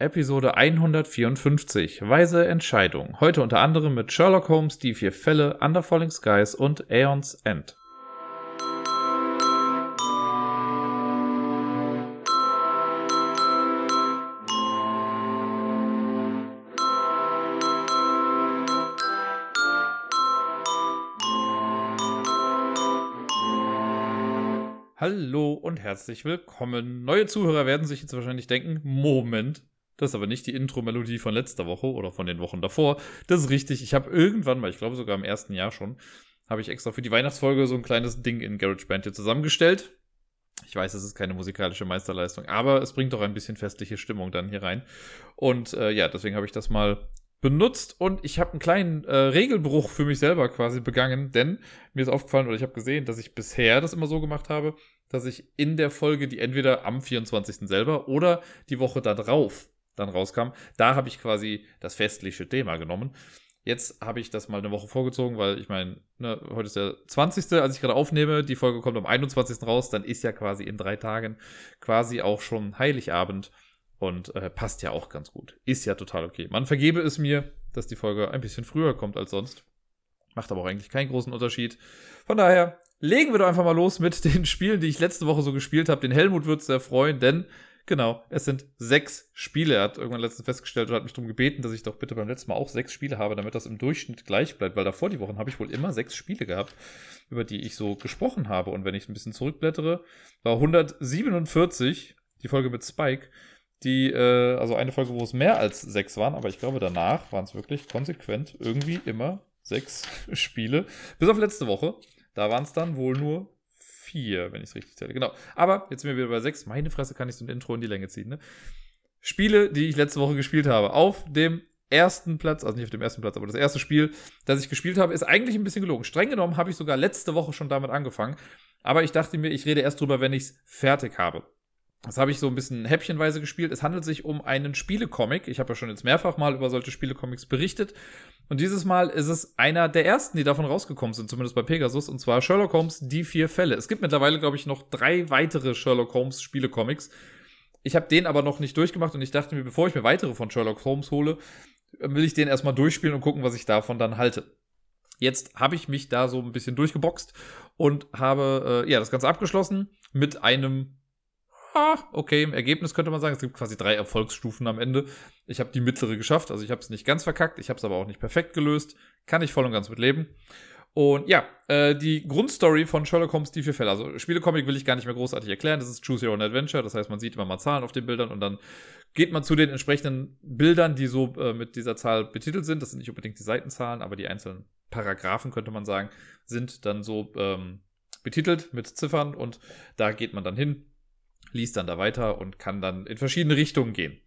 Episode 154, Weise Entscheidung. Heute unter anderem mit Sherlock Holmes, die vier Fälle, Under Falling Skies und Aeons End. Hallo und herzlich willkommen. Neue Zuhörer werden sich jetzt wahrscheinlich denken, Moment, das ist aber nicht die Intro-Melodie von letzter Woche oder von den Wochen davor. Das ist richtig. Ich habe irgendwann mal, ich glaube sogar im ersten Jahr schon, habe ich extra für die Weihnachtsfolge so ein kleines Ding in GarageBand hier zusammengestellt. Ich weiß, es ist keine musikalische Meisterleistung, aber es bringt doch ein bisschen festliche Stimmung dann hier rein. Und äh, ja, deswegen habe ich das mal benutzt und ich habe einen kleinen äh, Regelbruch für mich selber quasi begangen, denn mir ist aufgefallen oder ich habe gesehen, dass ich bisher das immer so gemacht habe, dass ich in der Folge, die entweder am 24. selber oder die Woche darauf dann rauskam. Da habe ich quasi das festliche Thema genommen. Jetzt habe ich das mal eine Woche vorgezogen, weil ich meine, ne, heute ist der 20., als ich gerade aufnehme, die Folge kommt am 21. raus, dann ist ja quasi in drei Tagen quasi auch schon Heiligabend und äh, passt ja auch ganz gut. Ist ja total okay. Man vergebe es mir, dass die Folge ein bisschen früher kommt als sonst. Macht aber auch eigentlich keinen großen Unterschied. Von daher legen wir doch einfach mal los mit den Spielen, die ich letzte Woche so gespielt habe. Den Helmut wird es sehr freuen, denn Genau, es sind sechs Spiele. Er hat irgendwann letztens festgestellt und hat mich darum gebeten, dass ich doch bitte beim letzten Mal auch sechs Spiele habe, damit das im Durchschnitt gleich bleibt, weil davor die Wochen habe ich wohl immer sechs Spiele gehabt, über die ich so gesprochen habe. Und wenn ich ein bisschen zurückblättere, war 147 die Folge mit Spike, die, äh, also eine Folge, wo es mehr als sechs waren, aber ich glaube, danach waren es wirklich konsequent irgendwie immer sechs Spiele. Bis auf letzte Woche. Da waren es dann wohl nur vier, wenn ich es richtig zähle. Genau. Aber jetzt sind wir wieder bei sechs. Meine Fresse kann ich so ein Intro in die Länge ziehen. Ne? Spiele, die ich letzte Woche gespielt habe. Auf dem ersten Platz, also nicht auf dem ersten Platz, aber das erste Spiel, das ich gespielt habe, ist eigentlich ein bisschen gelogen. Streng genommen habe ich sogar letzte Woche schon damit angefangen. Aber ich dachte mir, ich rede erst drüber, wenn ich es fertig habe. Das habe ich so ein bisschen häppchenweise gespielt. Es handelt sich um einen Spielecomic. Ich habe ja schon jetzt mehrfach mal über solche Spielecomics berichtet. Und dieses Mal ist es einer der ersten, die davon rausgekommen sind, zumindest bei Pegasus, und zwar Sherlock Holmes, die vier Fälle. Es gibt mittlerweile, glaube ich, noch drei weitere Sherlock Holmes Spielecomics. Ich habe den aber noch nicht durchgemacht und ich dachte mir, bevor ich mir weitere von Sherlock Holmes hole, will ich den erstmal durchspielen und gucken, was ich davon dann halte. Jetzt habe ich mich da so ein bisschen durchgeboxt und habe äh, ja das Ganze abgeschlossen mit einem ah, okay, im Ergebnis könnte man sagen, es gibt quasi drei Erfolgsstufen am Ende. Ich habe die mittlere geschafft, also ich habe es nicht ganz verkackt, ich habe es aber auch nicht perfekt gelöst. Kann ich voll und ganz mit leben. Und ja, äh, die Grundstory von Sherlock Holmes, die vier Fälle. Also Spielecomic will ich gar nicht mehr großartig erklären. Das ist Choose Your Own Adventure. Das heißt, man sieht immer mal Zahlen auf den Bildern und dann geht man zu den entsprechenden Bildern, die so äh, mit dieser Zahl betitelt sind. Das sind nicht unbedingt die Seitenzahlen, aber die einzelnen Paragraphen, könnte man sagen, sind dann so ähm, betitelt mit Ziffern und da geht man dann hin liest dann da weiter und kann dann in verschiedene Richtungen gehen.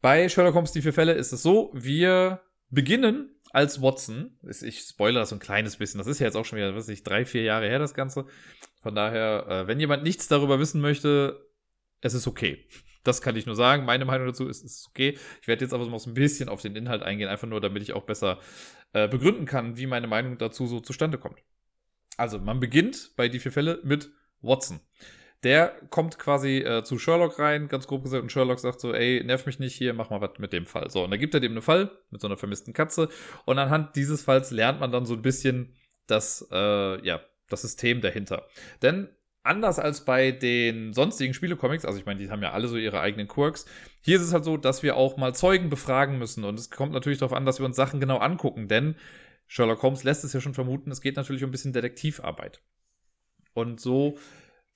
Bei Sherlock Holmes die vier Fälle ist es so, wir beginnen als Watson. Ich spoilere das so ein kleines bisschen. Das ist ja jetzt auch schon wieder, weiß ich, drei, vier Jahre her, das Ganze. Von daher, äh, wenn jemand nichts darüber wissen möchte, es ist okay. Das kann ich nur sagen. Meine Meinung dazu ist, es ist okay. Ich werde jetzt aber so ein bisschen auf den Inhalt eingehen, einfach nur, damit ich auch besser äh, begründen kann, wie meine Meinung dazu so zustande kommt. Also, man beginnt bei die vier Fälle mit Watson. Der kommt quasi äh, zu Sherlock rein, ganz grob gesagt, und Sherlock sagt so, ey, nerv mich nicht hier, mach mal was mit dem Fall. So, und da gibt er dem einen Fall mit so einer vermissten Katze. Und anhand dieses Falls lernt man dann so ein bisschen das, äh, ja, das System dahinter. Denn anders als bei den sonstigen Spielecomics, also ich meine, die haben ja alle so ihre eigenen Quirks, hier ist es halt so, dass wir auch mal Zeugen befragen müssen. Und es kommt natürlich darauf an, dass wir uns Sachen genau angucken, denn Sherlock Holmes lässt es ja schon vermuten, es geht natürlich um ein bisschen Detektivarbeit. Und so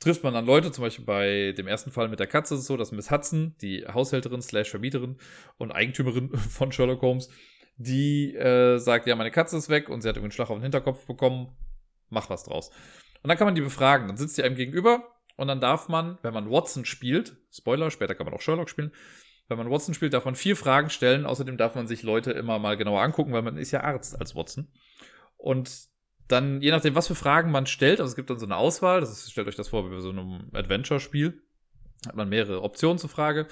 trifft man dann Leute, zum Beispiel bei dem ersten Fall mit der Katze ist es so, dass Miss Hudson, die Haushälterin slash Vermieterin und Eigentümerin von Sherlock Holmes, die äh, sagt, ja, meine Katze ist weg und sie hat irgendwie einen Schlag auf den Hinterkopf bekommen, mach was draus. Und dann kann man die befragen. Dann sitzt die einem gegenüber und dann darf man, wenn man Watson spielt, Spoiler, später kann man auch Sherlock spielen, wenn man Watson spielt, darf man vier Fragen stellen. Außerdem darf man sich Leute immer mal genauer angucken, weil man ist ja Arzt als Watson. Und dann, je nachdem, was für Fragen man stellt, also es gibt dann so eine Auswahl, das ist, stellt euch das vor wie bei so einem Adventure-Spiel, hat man mehrere Optionen zur Frage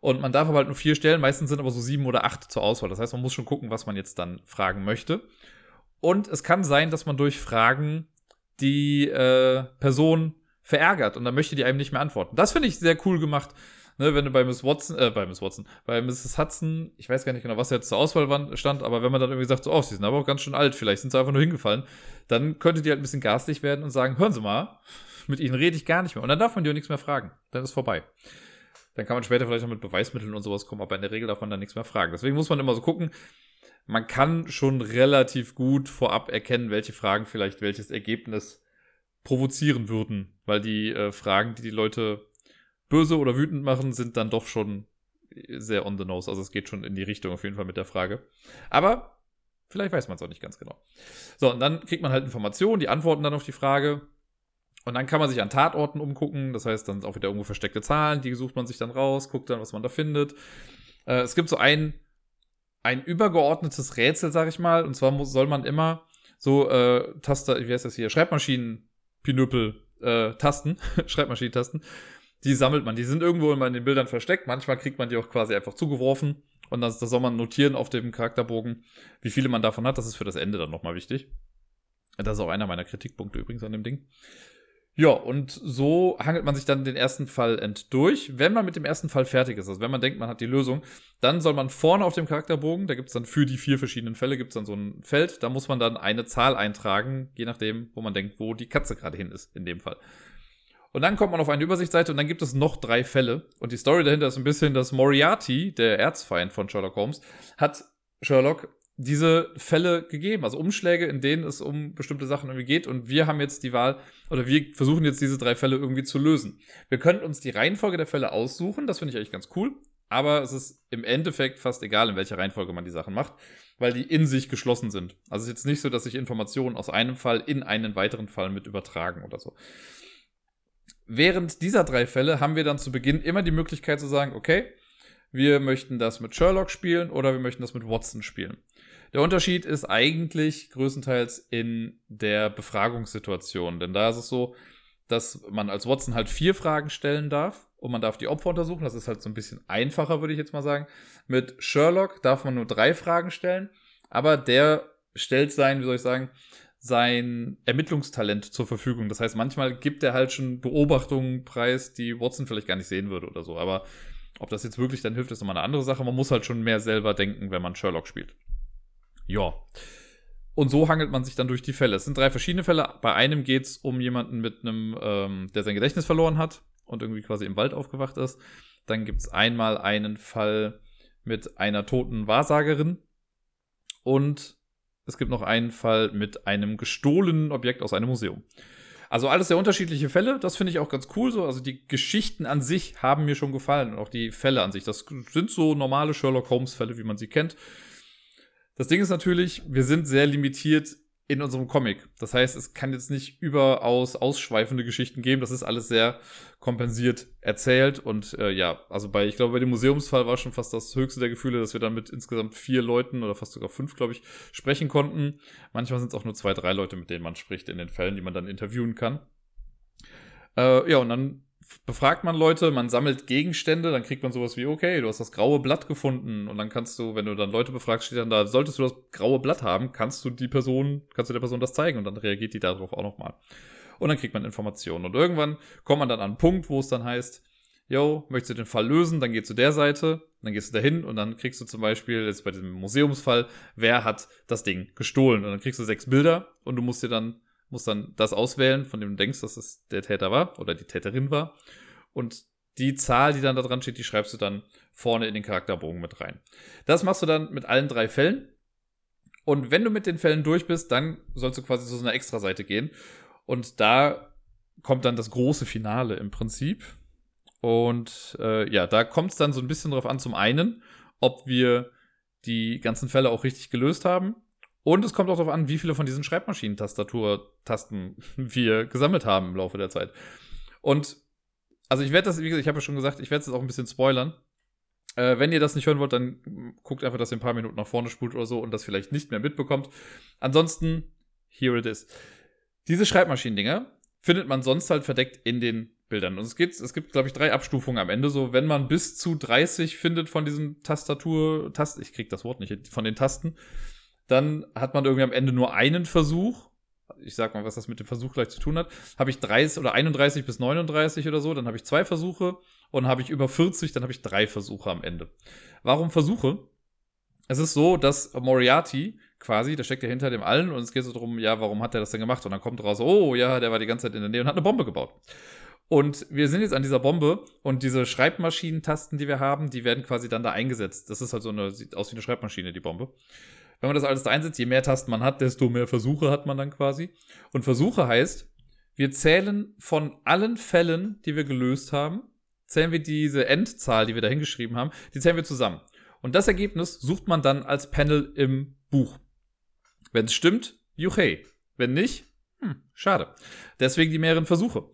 und man darf aber halt nur vier stellen, meistens sind aber so sieben oder acht zur Auswahl. Das heißt, man muss schon gucken, was man jetzt dann fragen möchte. Und es kann sein, dass man durch Fragen die äh, Person verärgert und dann möchte die einem nicht mehr antworten. Das finde ich sehr cool gemacht. Ne, wenn du bei Miss Watson, äh, bei Miss Watson, bei Mrs. Hudson, ich weiß gar nicht genau, was jetzt zur Auswahl stand, aber wenn man dann irgendwie sagt, so, oh, sie sind aber auch ganz schön alt, vielleicht sind sie einfach nur hingefallen, dann könnte die halt ein bisschen garstig werden und sagen, hören Sie mal, mit Ihnen rede ich gar nicht mehr. Und dann darf man die auch nichts mehr fragen. Dann ist vorbei. Dann kann man später vielleicht noch mit Beweismitteln und sowas kommen, aber in der Regel darf man dann nichts mehr fragen. Deswegen muss man immer so gucken, man kann schon relativ gut vorab erkennen, welche Fragen vielleicht welches Ergebnis provozieren würden, weil die äh, Fragen, die die Leute böse oder wütend machen, sind dann doch schon sehr on the nose. Also es geht schon in die Richtung auf jeden Fall mit der Frage. Aber vielleicht weiß man es auch nicht ganz genau. So, und dann kriegt man halt Informationen, die antworten dann auf die Frage. Und dann kann man sich an Tatorten umgucken. Das heißt, dann auch wieder irgendwo versteckte Zahlen, die sucht man sich dann raus, guckt dann, was man da findet. Äh, es gibt so ein, ein übergeordnetes Rätsel, sag ich mal. Und zwar muss, soll man immer so äh, Taster, wie heißt das hier, Schreibmaschinen, Pinöpel, äh, Tasten, Schreibmaschinentasten, die sammelt man. Die sind irgendwo immer in den Bildern versteckt. Manchmal kriegt man die auch quasi einfach zugeworfen. Und das, das soll man notieren auf dem Charakterbogen, wie viele man davon hat. Das ist für das Ende dann nochmal wichtig. Das ist auch einer meiner Kritikpunkte übrigens an dem Ding. Ja, und so hangelt man sich dann den ersten Fall entdurch. Wenn man mit dem ersten Fall fertig ist, also wenn man denkt, man hat die Lösung, dann soll man vorne auf dem Charakterbogen, da gibt's dann für die vier verschiedenen Fälle, gibt's dann so ein Feld, da muss man dann eine Zahl eintragen, je nachdem, wo man denkt, wo die Katze gerade hin ist, in dem Fall. Und dann kommt man auf eine Übersichtsseite und dann gibt es noch drei Fälle. Und die Story dahinter ist ein bisschen, dass Moriarty, der Erzfeind von Sherlock Holmes, hat Sherlock diese Fälle gegeben, also Umschläge, in denen es um bestimmte Sachen irgendwie geht. Und wir haben jetzt die Wahl, oder wir versuchen jetzt diese drei Fälle irgendwie zu lösen. Wir können uns die Reihenfolge der Fälle aussuchen, das finde ich eigentlich ganz cool. Aber es ist im Endeffekt fast egal, in welcher Reihenfolge man die Sachen macht, weil die in sich geschlossen sind. Also es ist jetzt nicht so, dass sich Informationen aus einem Fall in einen weiteren Fall mit übertragen oder so. Während dieser drei Fälle haben wir dann zu Beginn immer die Möglichkeit zu sagen, okay, wir möchten das mit Sherlock spielen oder wir möchten das mit Watson spielen. Der Unterschied ist eigentlich größtenteils in der Befragungssituation, denn da ist es so, dass man als Watson halt vier Fragen stellen darf und man darf die Opfer untersuchen. Das ist halt so ein bisschen einfacher, würde ich jetzt mal sagen. Mit Sherlock darf man nur drei Fragen stellen, aber der stellt sein, wie soll ich sagen, sein Ermittlungstalent zur Verfügung. Das heißt, manchmal gibt er halt schon Beobachtungen preis, die Watson vielleicht gar nicht sehen würde oder so. Aber ob das jetzt wirklich dann hilft, ist nochmal eine andere Sache. Man muss halt schon mehr selber denken, wenn man Sherlock spielt. Ja. Und so hangelt man sich dann durch die Fälle. Es sind drei verschiedene Fälle. Bei einem geht es um jemanden mit einem, ähm, der sein Gedächtnis verloren hat und irgendwie quasi im Wald aufgewacht ist. Dann gibt es einmal einen Fall mit einer toten Wahrsagerin. Und es gibt noch einen Fall mit einem gestohlenen Objekt aus einem Museum. Also alles sehr unterschiedliche Fälle, das finde ich auch ganz cool so. Also die Geschichten an sich haben mir schon gefallen und auch die Fälle an sich. Das sind so normale Sherlock Holmes Fälle, wie man sie kennt. Das Ding ist natürlich, wir sind sehr limitiert in unserem Comic. Das heißt, es kann jetzt nicht überaus ausschweifende Geschichten geben. Das ist alles sehr kompensiert erzählt. Und äh, ja, also bei, ich glaube, bei dem Museumsfall war schon fast das höchste der Gefühle, dass wir dann mit insgesamt vier Leuten oder fast sogar fünf, glaube ich, sprechen konnten. Manchmal sind es auch nur zwei, drei Leute, mit denen man spricht in den Fällen, die man dann interviewen kann. Äh, ja, und dann befragt man Leute, man sammelt Gegenstände, dann kriegt man sowas wie, okay, du hast das graue Blatt gefunden. Und dann kannst du, wenn du dann Leute befragst, steht dann da, solltest du das graue Blatt haben, kannst du die Person, kannst du der Person das zeigen. Und dann reagiert die darauf auch nochmal. Und dann kriegt man Informationen. Und irgendwann kommt man dann an einen Punkt, wo es dann heißt, yo, möchtest du den Fall lösen, dann geh zu der Seite, dann gehst du dahin und dann kriegst du zum Beispiel, jetzt bei diesem Museumsfall, wer hat das Ding gestohlen? Und dann kriegst du sechs Bilder und du musst dir dann musst dann das auswählen, von dem du denkst, dass es der Täter war oder die Täterin war. Und die Zahl, die dann da dran steht, die schreibst du dann vorne in den Charakterbogen mit rein. Das machst du dann mit allen drei Fällen. Und wenn du mit den Fällen durch bist, dann sollst du quasi zu so einer Extra-Seite gehen. Und da kommt dann das große Finale im Prinzip. Und äh, ja, da kommt es dann so ein bisschen drauf an, zum einen, ob wir die ganzen Fälle auch richtig gelöst haben und es kommt auch darauf an, wie viele von diesen Schreibmaschinentastatur-Tasten wir gesammelt haben im Laufe der Zeit. Und also ich werde das, wie gesagt, ich habe ja schon gesagt, ich werde es jetzt auch ein bisschen spoilern. Äh, wenn ihr das nicht hören wollt, dann guckt einfach, dass ihr ein paar Minuten nach vorne spult oder so und das vielleicht nicht mehr mitbekommt. Ansonsten, here it is. Diese Schreibmaschinendinger findet man sonst halt verdeckt in den Bildern. Und es gibt, es gibt, glaube ich, drei Abstufungen am Ende. So, wenn man bis zu 30 findet von diesen Tastatur, Tast, ich krieg das Wort nicht, von den Tasten, dann hat man irgendwie am Ende nur einen Versuch. Ich sag mal, was das mit dem Versuch gleich zu tun hat. Habe ich 30 oder 31 bis 39 oder so, dann habe ich zwei Versuche. Und habe ich über 40, dann habe ich drei Versuche am Ende. Warum Versuche? Es ist so, dass Moriarty quasi, der steckt ja hinter dem allen und es geht so darum, ja, warum hat er das denn gemacht? Und dann kommt raus, oh ja, der war die ganze Zeit in der Nähe und hat eine Bombe gebaut. Und wir sind jetzt an dieser Bombe und diese Schreibmaschinentasten, die wir haben, die werden quasi dann da eingesetzt. Das ist halt so eine, sieht aus wie eine Schreibmaschine, die Bombe. Wenn man das alles da einsetzt, je mehr Tasten man hat, desto mehr Versuche hat man dann quasi. Und Versuche heißt, wir zählen von allen Fällen, die wir gelöst haben, zählen wir diese Endzahl, die wir da hingeschrieben haben, die zählen wir zusammen. Und das Ergebnis sucht man dann als Panel im Buch. Wenn es stimmt, juchei. Wenn nicht, hm, schade. Deswegen die mehreren Versuche.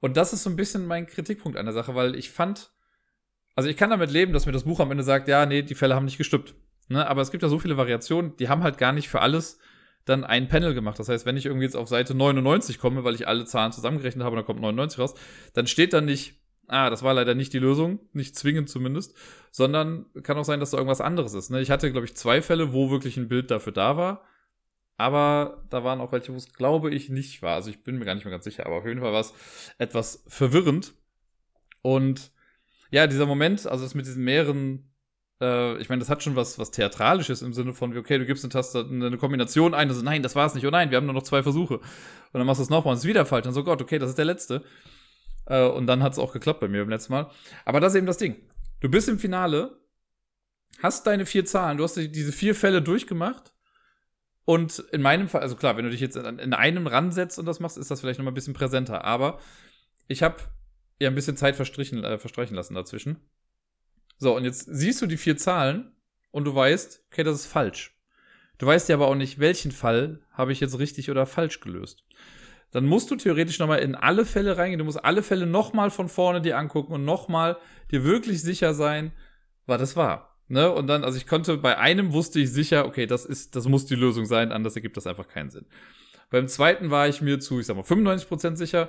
Und das ist so ein bisschen mein Kritikpunkt an der Sache, weil ich fand, also ich kann damit leben, dass mir das Buch am Ende sagt, ja, nee, die Fälle haben nicht gestimmt. Ne? Aber es gibt ja so viele Variationen, die haben halt gar nicht für alles dann ein Panel gemacht. Das heißt, wenn ich irgendwie jetzt auf Seite 99 komme, weil ich alle Zahlen zusammengerechnet habe und da kommt 99 raus, dann steht da nicht, ah, das war leider nicht die Lösung, nicht zwingend zumindest, sondern kann auch sein, dass da irgendwas anderes ist. Ne? Ich hatte, glaube ich, zwei Fälle, wo wirklich ein Bild dafür da war. Aber da waren auch welche, wo es, glaube ich, nicht war. Also ich bin mir gar nicht mehr ganz sicher. Aber auf jeden Fall war es etwas verwirrend. Und ja, dieser Moment, also das mit diesen mehreren, äh, ich meine, das hat schon was, was Theatralisches im Sinne von, okay, du gibst eine Taste, eine Kombination ein, und so, nein, das war es nicht, oh nein, wir haben nur noch zwei Versuche. Und dann machst du es nochmal und es ist wieder falsch. Und so, Gott, okay, das ist der letzte. Äh, und dann hat es auch geklappt bei mir beim letzten Mal. Aber das ist eben das Ding. Du bist im Finale, hast deine vier Zahlen, du hast diese vier Fälle durchgemacht und in meinem Fall, also klar, wenn du dich jetzt in einem ransetzt und das machst, ist das vielleicht noch mal ein bisschen präsenter. Aber ich habe ja ein bisschen Zeit verstrichen, äh, verstreichen lassen dazwischen. So, und jetzt siehst du die vier Zahlen und du weißt, okay, das ist falsch. Du weißt ja aber auch nicht, welchen Fall habe ich jetzt richtig oder falsch gelöst. Dann musst du theoretisch nochmal in alle Fälle reingehen. Du musst alle Fälle nochmal von vorne dir angucken und nochmal dir wirklich sicher sein, was das war. Ne? Und dann, also ich konnte, bei einem wusste ich sicher, okay, das ist, das muss die Lösung sein, anders ergibt das einfach keinen Sinn. Beim zweiten war ich mir zu, ich sag mal, 95% sicher.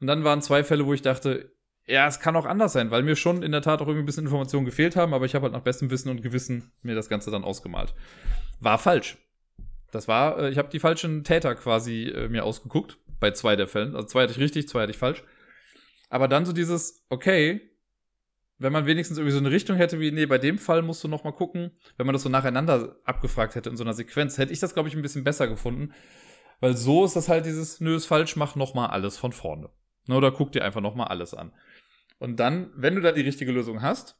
Und dann waren zwei Fälle, wo ich dachte, ja, es kann auch anders sein, weil mir schon in der Tat auch irgendwie ein bisschen Informationen gefehlt haben, aber ich habe halt nach bestem Wissen und Gewissen mir das Ganze dann ausgemalt. War falsch. Das war, äh, ich habe die falschen Täter quasi äh, mir ausgeguckt, bei zwei der Fällen. Also zwei hatte ich richtig, zwei hatte ich falsch. Aber dann so dieses, okay, wenn man wenigstens irgendwie so eine Richtung hätte, wie, nee, bei dem Fall musst du noch mal gucken, wenn man das so nacheinander abgefragt hätte in so einer Sequenz, hätte ich das, glaube ich, ein bisschen besser gefunden. Weil so ist das halt dieses, nö, ist falsch, mach noch mal alles von vorne. Ne, oder guck dir einfach noch mal alles an. Und dann, wenn du da die richtige Lösung hast,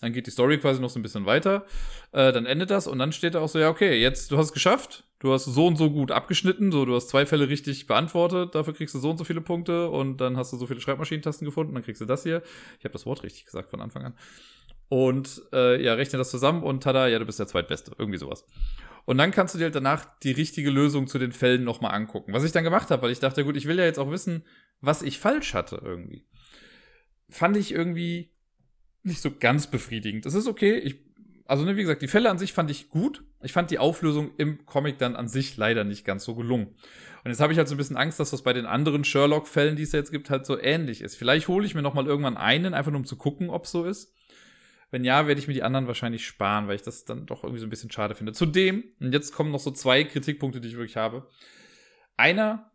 dann geht die Story quasi noch so ein bisschen weiter. Äh, dann endet das und dann steht da auch so, ja, okay, jetzt, du hast es geschafft. Du hast so und so gut abgeschnitten. So, du hast zwei Fälle richtig beantwortet. Dafür kriegst du so und so viele Punkte. Und dann hast du so viele Schreibmaschinentasten gefunden. Dann kriegst du das hier. Ich habe das Wort richtig gesagt von Anfang an. Und äh, ja, rechne das zusammen und tada, ja, du bist der Zweitbeste. Irgendwie sowas. Und dann kannst du dir halt danach die richtige Lösung zu den Fällen nochmal angucken. Was ich dann gemacht habe, weil ich dachte, gut, ich will ja jetzt auch wissen, was ich falsch hatte irgendwie. Fand ich irgendwie nicht so ganz befriedigend. Das ist okay. Ich, also, ne, wie gesagt, die Fälle an sich fand ich gut. Ich fand die Auflösung im Comic dann an sich leider nicht ganz so gelungen. Und jetzt habe ich halt so ein bisschen Angst, dass das bei den anderen Sherlock-Fällen, die es jetzt gibt, halt so ähnlich ist. Vielleicht hole ich mir noch mal irgendwann einen, einfach nur um zu gucken, ob es so ist. Wenn ja, werde ich mir die anderen wahrscheinlich sparen, weil ich das dann doch irgendwie so ein bisschen schade finde. Zudem, und jetzt kommen noch so zwei Kritikpunkte, die ich wirklich habe. Einer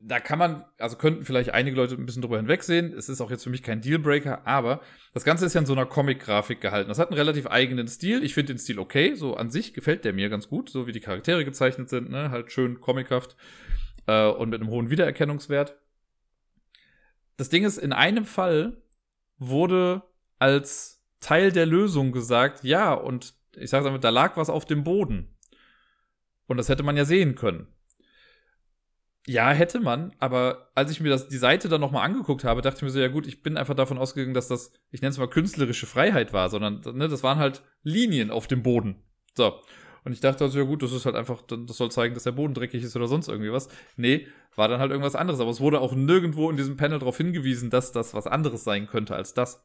da kann man, also könnten vielleicht einige Leute ein bisschen drüber hinwegsehen. Es ist auch jetzt für mich kein Dealbreaker, aber das Ganze ist ja in so einer Comic-Grafik gehalten. Das hat einen relativ eigenen Stil. Ich finde den Stil okay. So an sich gefällt der mir ganz gut, so wie die Charaktere gezeichnet sind, ne? Halt schön comichaft äh, und mit einem hohen Wiedererkennungswert. Das Ding ist, in einem Fall wurde als Teil der Lösung gesagt, ja, und ich sage einfach, da lag was auf dem Boden. Und das hätte man ja sehen können. Ja, hätte man, aber als ich mir das, die Seite dann nochmal angeguckt habe, dachte ich mir so, ja gut, ich bin einfach davon ausgegangen, dass das, ich nenne es mal künstlerische Freiheit war, sondern ne, das waren halt Linien auf dem Boden. So. Und ich dachte also, ja gut, das ist halt einfach, das soll zeigen, dass der Boden dreckig ist oder sonst irgendwie was. Nee, war dann halt irgendwas anderes. Aber es wurde auch nirgendwo in diesem Panel darauf hingewiesen, dass das was anderes sein könnte als das.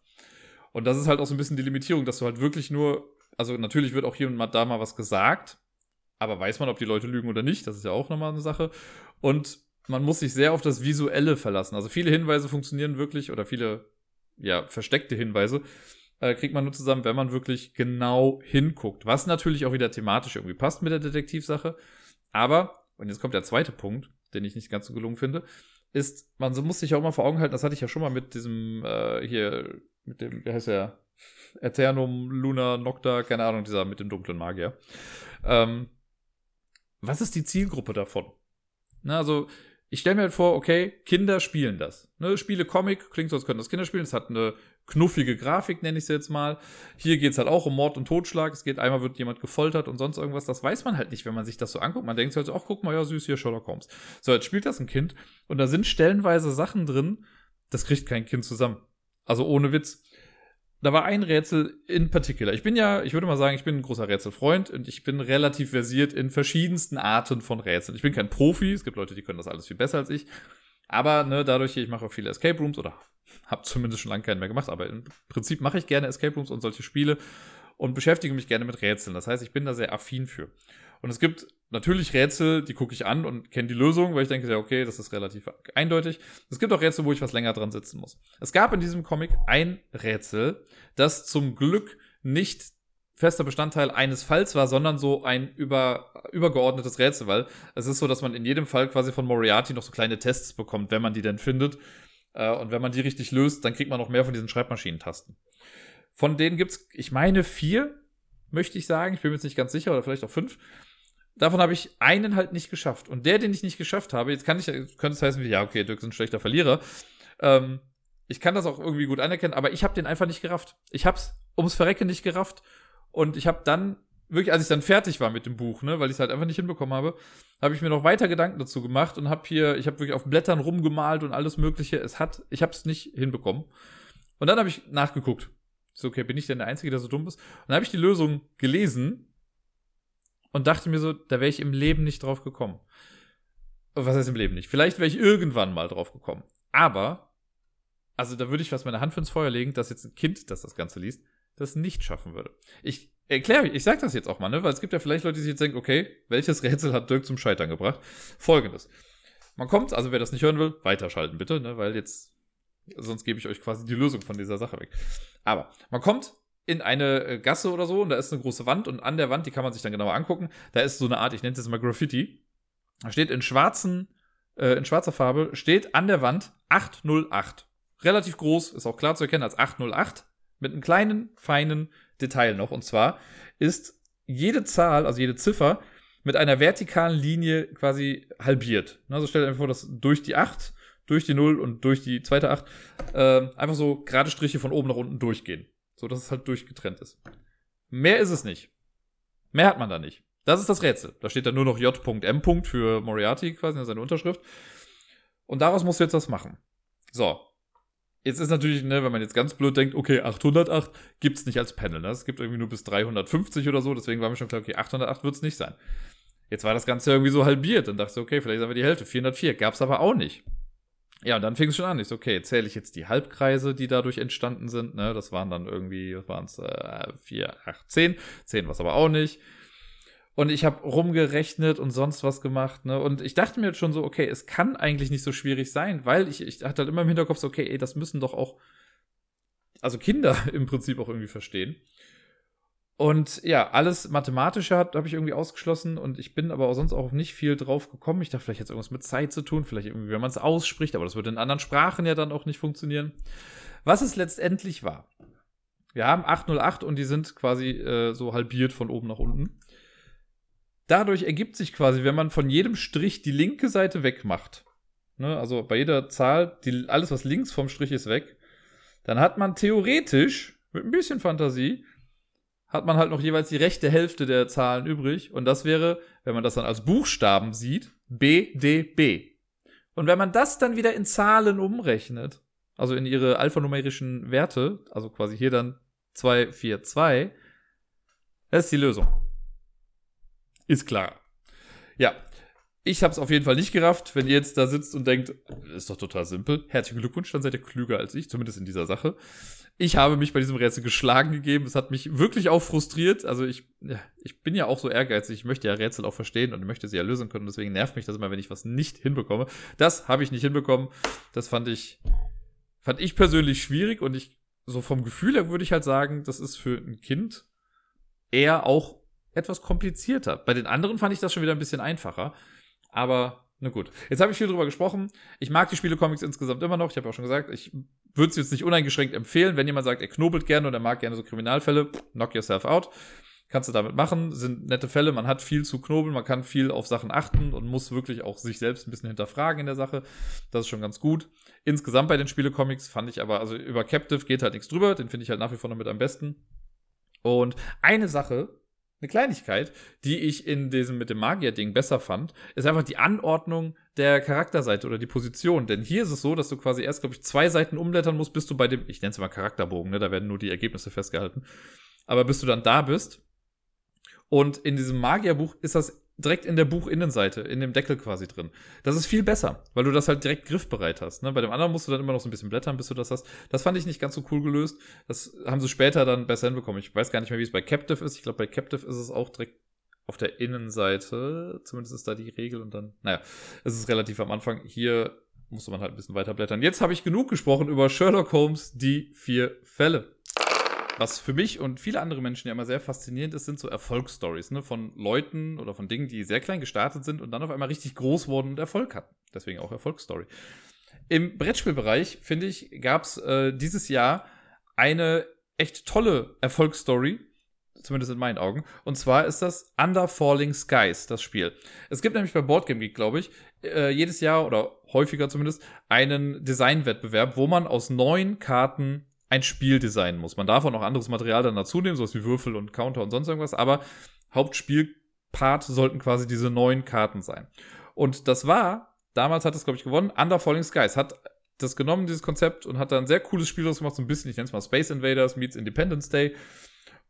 Und das ist halt auch so ein bisschen die Limitierung, dass du halt wirklich nur, also natürlich wird auch hier und da mal was gesagt, aber weiß man, ob die Leute lügen oder nicht? Das ist ja auch nochmal eine Sache. Und man muss sich sehr auf das Visuelle verlassen. Also viele Hinweise funktionieren wirklich oder viele, ja, versteckte Hinweise äh, kriegt man nur zusammen, wenn man wirklich genau hinguckt. Was natürlich auch wieder thematisch irgendwie passt mit der Detektivsache. Aber, und jetzt kommt der zweite Punkt, den ich nicht ganz so gelungen finde. ist, man muss sich auch mal vor Augen halten, das hatte ich ja schon mal mit diesem, äh, hier, mit dem, wie heißt der? Eternum, Luna, Nocta, keine Ahnung, dieser mit dem dunklen Magier. Ähm, was ist die Zielgruppe davon? Na, also, ich stelle mir halt vor, okay, Kinder spielen das. Ne, Spiele Comic, klingt so, als könnten das Kinder spielen. Es hat eine knuffige Grafik, nenne ich es jetzt mal. Hier geht es halt auch um Mord und Totschlag. Es geht, einmal wird jemand gefoltert und sonst irgendwas. Das weiß man halt nicht, wenn man sich das so anguckt. Man denkt halt, ach, guck mal, ja, süß, hier Sherlock Holmes. So, jetzt spielt das ein Kind und da sind stellenweise Sachen drin, das kriegt kein Kind zusammen. Also ohne Witz da war ein Rätsel in particular. Ich bin ja, ich würde mal sagen, ich bin ein großer Rätselfreund und ich bin relativ versiert in verschiedensten Arten von Rätseln. Ich bin kein Profi, es gibt Leute, die können das alles viel besser als ich. Aber ne, dadurch, ich mache auch viele Escape Rooms oder habe zumindest schon lange keinen mehr gemacht, aber im Prinzip mache ich gerne Escape Rooms und solche Spiele und beschäftige mich gerne mit Rätseln. Das heißt, ich bin da sehr affin für. Und es gibt natürlich Rätsel, die gucke ich an und kenne die Lösung, weil ich denke, ja, okay, das ist relativ eindeutig. Es gibt auch Rätsel, wo ich was länger dran sitzen muss. Es gab in diesem Comic ein Rätsel, das zum Glück nicht fester Bestandteil eines Falls war, sondern so ein über, übergeordnetes Rätsel, weil es ist so, dass man in jedem Fall quasi von Moriarty noch so kleine Tests bekommt, wenn man die denn findet. Äh, und wenn man die richtig löst, dann kriegt man noch mehr von diesen Schreibmaschinentasten. Von denen gibt's, ich meine, vier, möchte ich sagen. Ich bin mir jetzt nicht ganz sicher, oder vielleicht auch fünf. Davon habe ich einen halt nicht geschafft. Und der, den ich nicht geschafft habe, jetzt kann ich, könnte es heißen, wie, ja, okay, Dirk ist ein schlechter Verlierer. Ähm, ich kann das auch irgendwie gut anerkennen, aber ich habe den einfach nicht gerafft. Ich hab's ums Verrecken nicht gerafft. Und ich habe dann, wirklich, als ich dann fertig war mit dem Buch, ne, weil ich es halt einfach nicht hinbekommen habe, habe ich mir noch weiter Gedanken dazu gemacht und habe hier, ich habe wirklich auf Blättern rumgemalt und alles Mögliche. Es hat, ich habe es nicht hinbekommen. Und dann habe ich nachgeguckt. So, okay, bin ich denn der Einzige, der so dumm ist? Und dann habe ich die Lösung gelesen und dachte mir so, da wäre ich im Leben nicht drauf gekommen. Was heißt im Leben nicht? Vielleicht wäre ich irgendwann mal drauf gekommen. Aber, also da würde ich fast meine Hand für ins Feuer legen, dass jetzt ein Kind, das das Ganze liest, das nicht schaffen würde. Ich erkläre, ich sage das jetzt auch mal, ne? weil es gibt ja vielleicht Leute, die sich jetzt denken, okay, welches Rätsel hat Dirk zum Scheitern gebracht? Folgendes. Man kommt, also wer das nicht hören will, weiterschalten bitte, ne? weil jetzt, sonst gebe ich euch quasi die Lösung von dieser Sache weg. Aber man kommt in eine äh, Gasse oder so und da ist eine große Wand und an der Wand, die kann man sich dann genauer angucken, da ist so eine Art, ich nenne es jetzt mal Graffiti. Da steht in schwarzen, äh, in schwarzer Farbe, steht an der Wand 808. Relativ groß, ist auch klar zu erkennen als 808, mit einem kleinen, feinen Detail noch. Und zwar ist jede Zahl, also jede Ziffer, mit einer vertikalen Linie quasi halbiert. Also stellt einfach vor, dass durch die 8, durch die 0 und durch die zweite 8 äh, einfach so gerade Striche von oben nach unten durchgehen. So dass es halt durchgetrennt ist. Mehr ist es nicht. Mehr hat man da nicht. Das ist das Rätsel. Da steht dann nur noch J.M. für Moriarty quasi, seine Unterschrift. Und daraus musst du jetzt was machen. So. Jetzt ist natürlich, ne, wenn man jetzt ganz blöd denkt, okay, 808 gibt's nicht als Panel. Ne? Es gibt irgendwie nur bis 350 oder so. Deswegen war mir schon klar, okay, 808 wird's nicht sein. Jetzt war das Ganze irgendwie so halbiert und dachte, okay, vielleicht ist aber die Hälfte. 404 gab's aber auch nicht. Ja, und dann fing es schon an. Ich so, okay, zähle ich jetzt die Halbkreise, die dadurch entstanden sind. Ne? Das waren dann irgendwie, was waren es, äh, 4, 8, 10. 10 was aber auch nicht. Und ich habe rumgerechnet und sonst was gemacht. Ne? Und ich dachte mir jetzt schon so, okay, es kann eigentlich nicht so schwierig sein, weil ich, ich hatte halt immer im Hinterkopf so, okay, ey, das müssen doch auch, also Kinder im Prinzip auch irgendwie verstehen. Und ja, alles Mathematische habe ich irgendwie ausgeschlossen und ich bin aber auch sonst auch nicht viel drauf gekommen. Ich dachte, vielleicht jetzt irgendwas mit Zeit zu tun, vielleicht irgendwie, wenn man es ausspricht, aber das würde in anderen Sprachen ja dann auch nicht funktionieren. Was es letztendlich war. Wir haben 808 und die sind quasi äh, so halbiert von oben nach unten. Dadurch ergibt sich quasi, wenn man von jedem Strich die linke Seite wegmacht, ne, also bei jeder Zahl, die, alles was links vom Strich ist weg, dann hat man theoretisch mit ein bisschen Fantasie hat man halt noch jeweils die rechte Hälfte der Zahlen übrig. Und das wäre, wenn man das dann als Buchstaben sieht, BDB. Und wenn man das dann wieder in Zahlen umrechnet, also in ihre alphanumerischen Werte, also quasi hier dann 2, 4, 2, das ist die Lösung. Ist klar. Ja, ich habe es auf jeden Fall nicht gerafft. Wenn ihr jetzt da sitzt und denkt, ist doch total simpel. Herzlichen Glückwunsch, dann seid ihr klüger als ich, zumindest in dieser Sache. Ich habe mich bei diesem Rätsel geschlagen gegeben. Es hat mich wirklich auch frustriert. Also ich, ich bin ja auch so ehrgeizig. Ich möchte ja Rätsel auch verstehen und möchte sie ja lösen können. Deswegen nervt mich das immer, wenn ich was nicht hinbekomme. Das habe ich nicht hinbekommen. Das fand ich, fand ich persönlich schwierig und ich, so vom Gefühl her würde ich halt sagen, das ist für ein Kind eher auch etwas komplizierter. Bei den anderen fand ich das schon wieder ein bisschen einfacher. Aber Na gut. Jetzt habe ich viel drüber gesprochen. Ich mag die Spiele-Comics insgesamt immer noch. Ich habe auch schon gesagt, ich würde es jetzt nicht uneingeschränkt empfehlen. Wenn jemand sagt, er knobelt gerne und er mag gerne so Kriminalfälle, knock yourself out. Kannst du damit machen. Sind nette Fälle. Man hat viel zu knobeln. Man kann viel auf Sachen achten und muss wirklich auch sich selbst ein bisschen hinterfragen in der Sache. Das ist schon ganz gut. Insgesamt bei den Spiele-Comics fand ich aber, also über Captive geht halt nichts drüber. Den finde ich halt nach wie vor noch mit am besten. Und eine Sache, eine Kleinigkeit, die ich in diesem mit dem Magier-Ding besser fand, ist einfach die Anordnung der Charakterseite oder die Position. Denn hier ist es so, dass du quasi erst, glaube ich, zwei Seiten umblättern musst, bis du bei dem, ich nenne es mal Charakterbogen, ne, da werden nur die Ergebnisse festgehalten. Aber bis du dann da bist. Und in diesem Magierbuch ist das direkt in der Buchinnenseite, in dem Deckel quasi drin. Das ist viel besser, weil du das halt direkt griffbereit hast. Ne? Bei dem anderen musst du dann immer noch so ein bisschen blättern, bis du das hast. Das fand ich nicht ganz so cool gelöst. Das haben sie später dann besser hinbekommen. Ich weiß gar nicht mehr, wie es bei Captive ist. Ich glaube, bei Captive ist es auch direkt auf der Innenseite. Zumindest ist da die Regel und dann, naja, es ist relativ am Anfang. Hier musste man halt ein bisschen weiter blättern. Jetzt habe ich genug gesprochen über Sherlock Holmes, die vier Fälle was für mich und viele andere Menschen ja immer sehr faszinierend ist, sind so Erfolgsstories ne? von Leuten oder von Dingen, die sehr klein gestartet sind und dann auf einmal richtig groß wurden und Erfolg hatten. Deswegen auch Erfolgsstory. Im Brettspielbereich, finde ich, gab es äh, dieses Jahr eine echt tolle Erfolgsstory, zumindest in meinen Augen. Und zwar ist das Under Falling Skies, das Spiel. Es gibt nämlich bei Boardgame Geek, glaube ich, äh, jedes Jahr oder häufiger zumindest einen Designwettbewerb, wo man aus neun Karten ein Spiel designen muss. Man darf auch noch anderes Material dann dazu nehmen, sowas wie Würfel und Counter und sonst irgendwas, aber Hauptspielpart sollten quasi diese neun Karten sein. Und das war, damals hat es, glaube ich, gewonnen, Under Falling Skies. Hat das genommen, dieses Konzept, und hat da ein sehr cooles Spiel draus gemacht, so ein bisschen, ich nenne es mal Space Invaders meets Independence Day.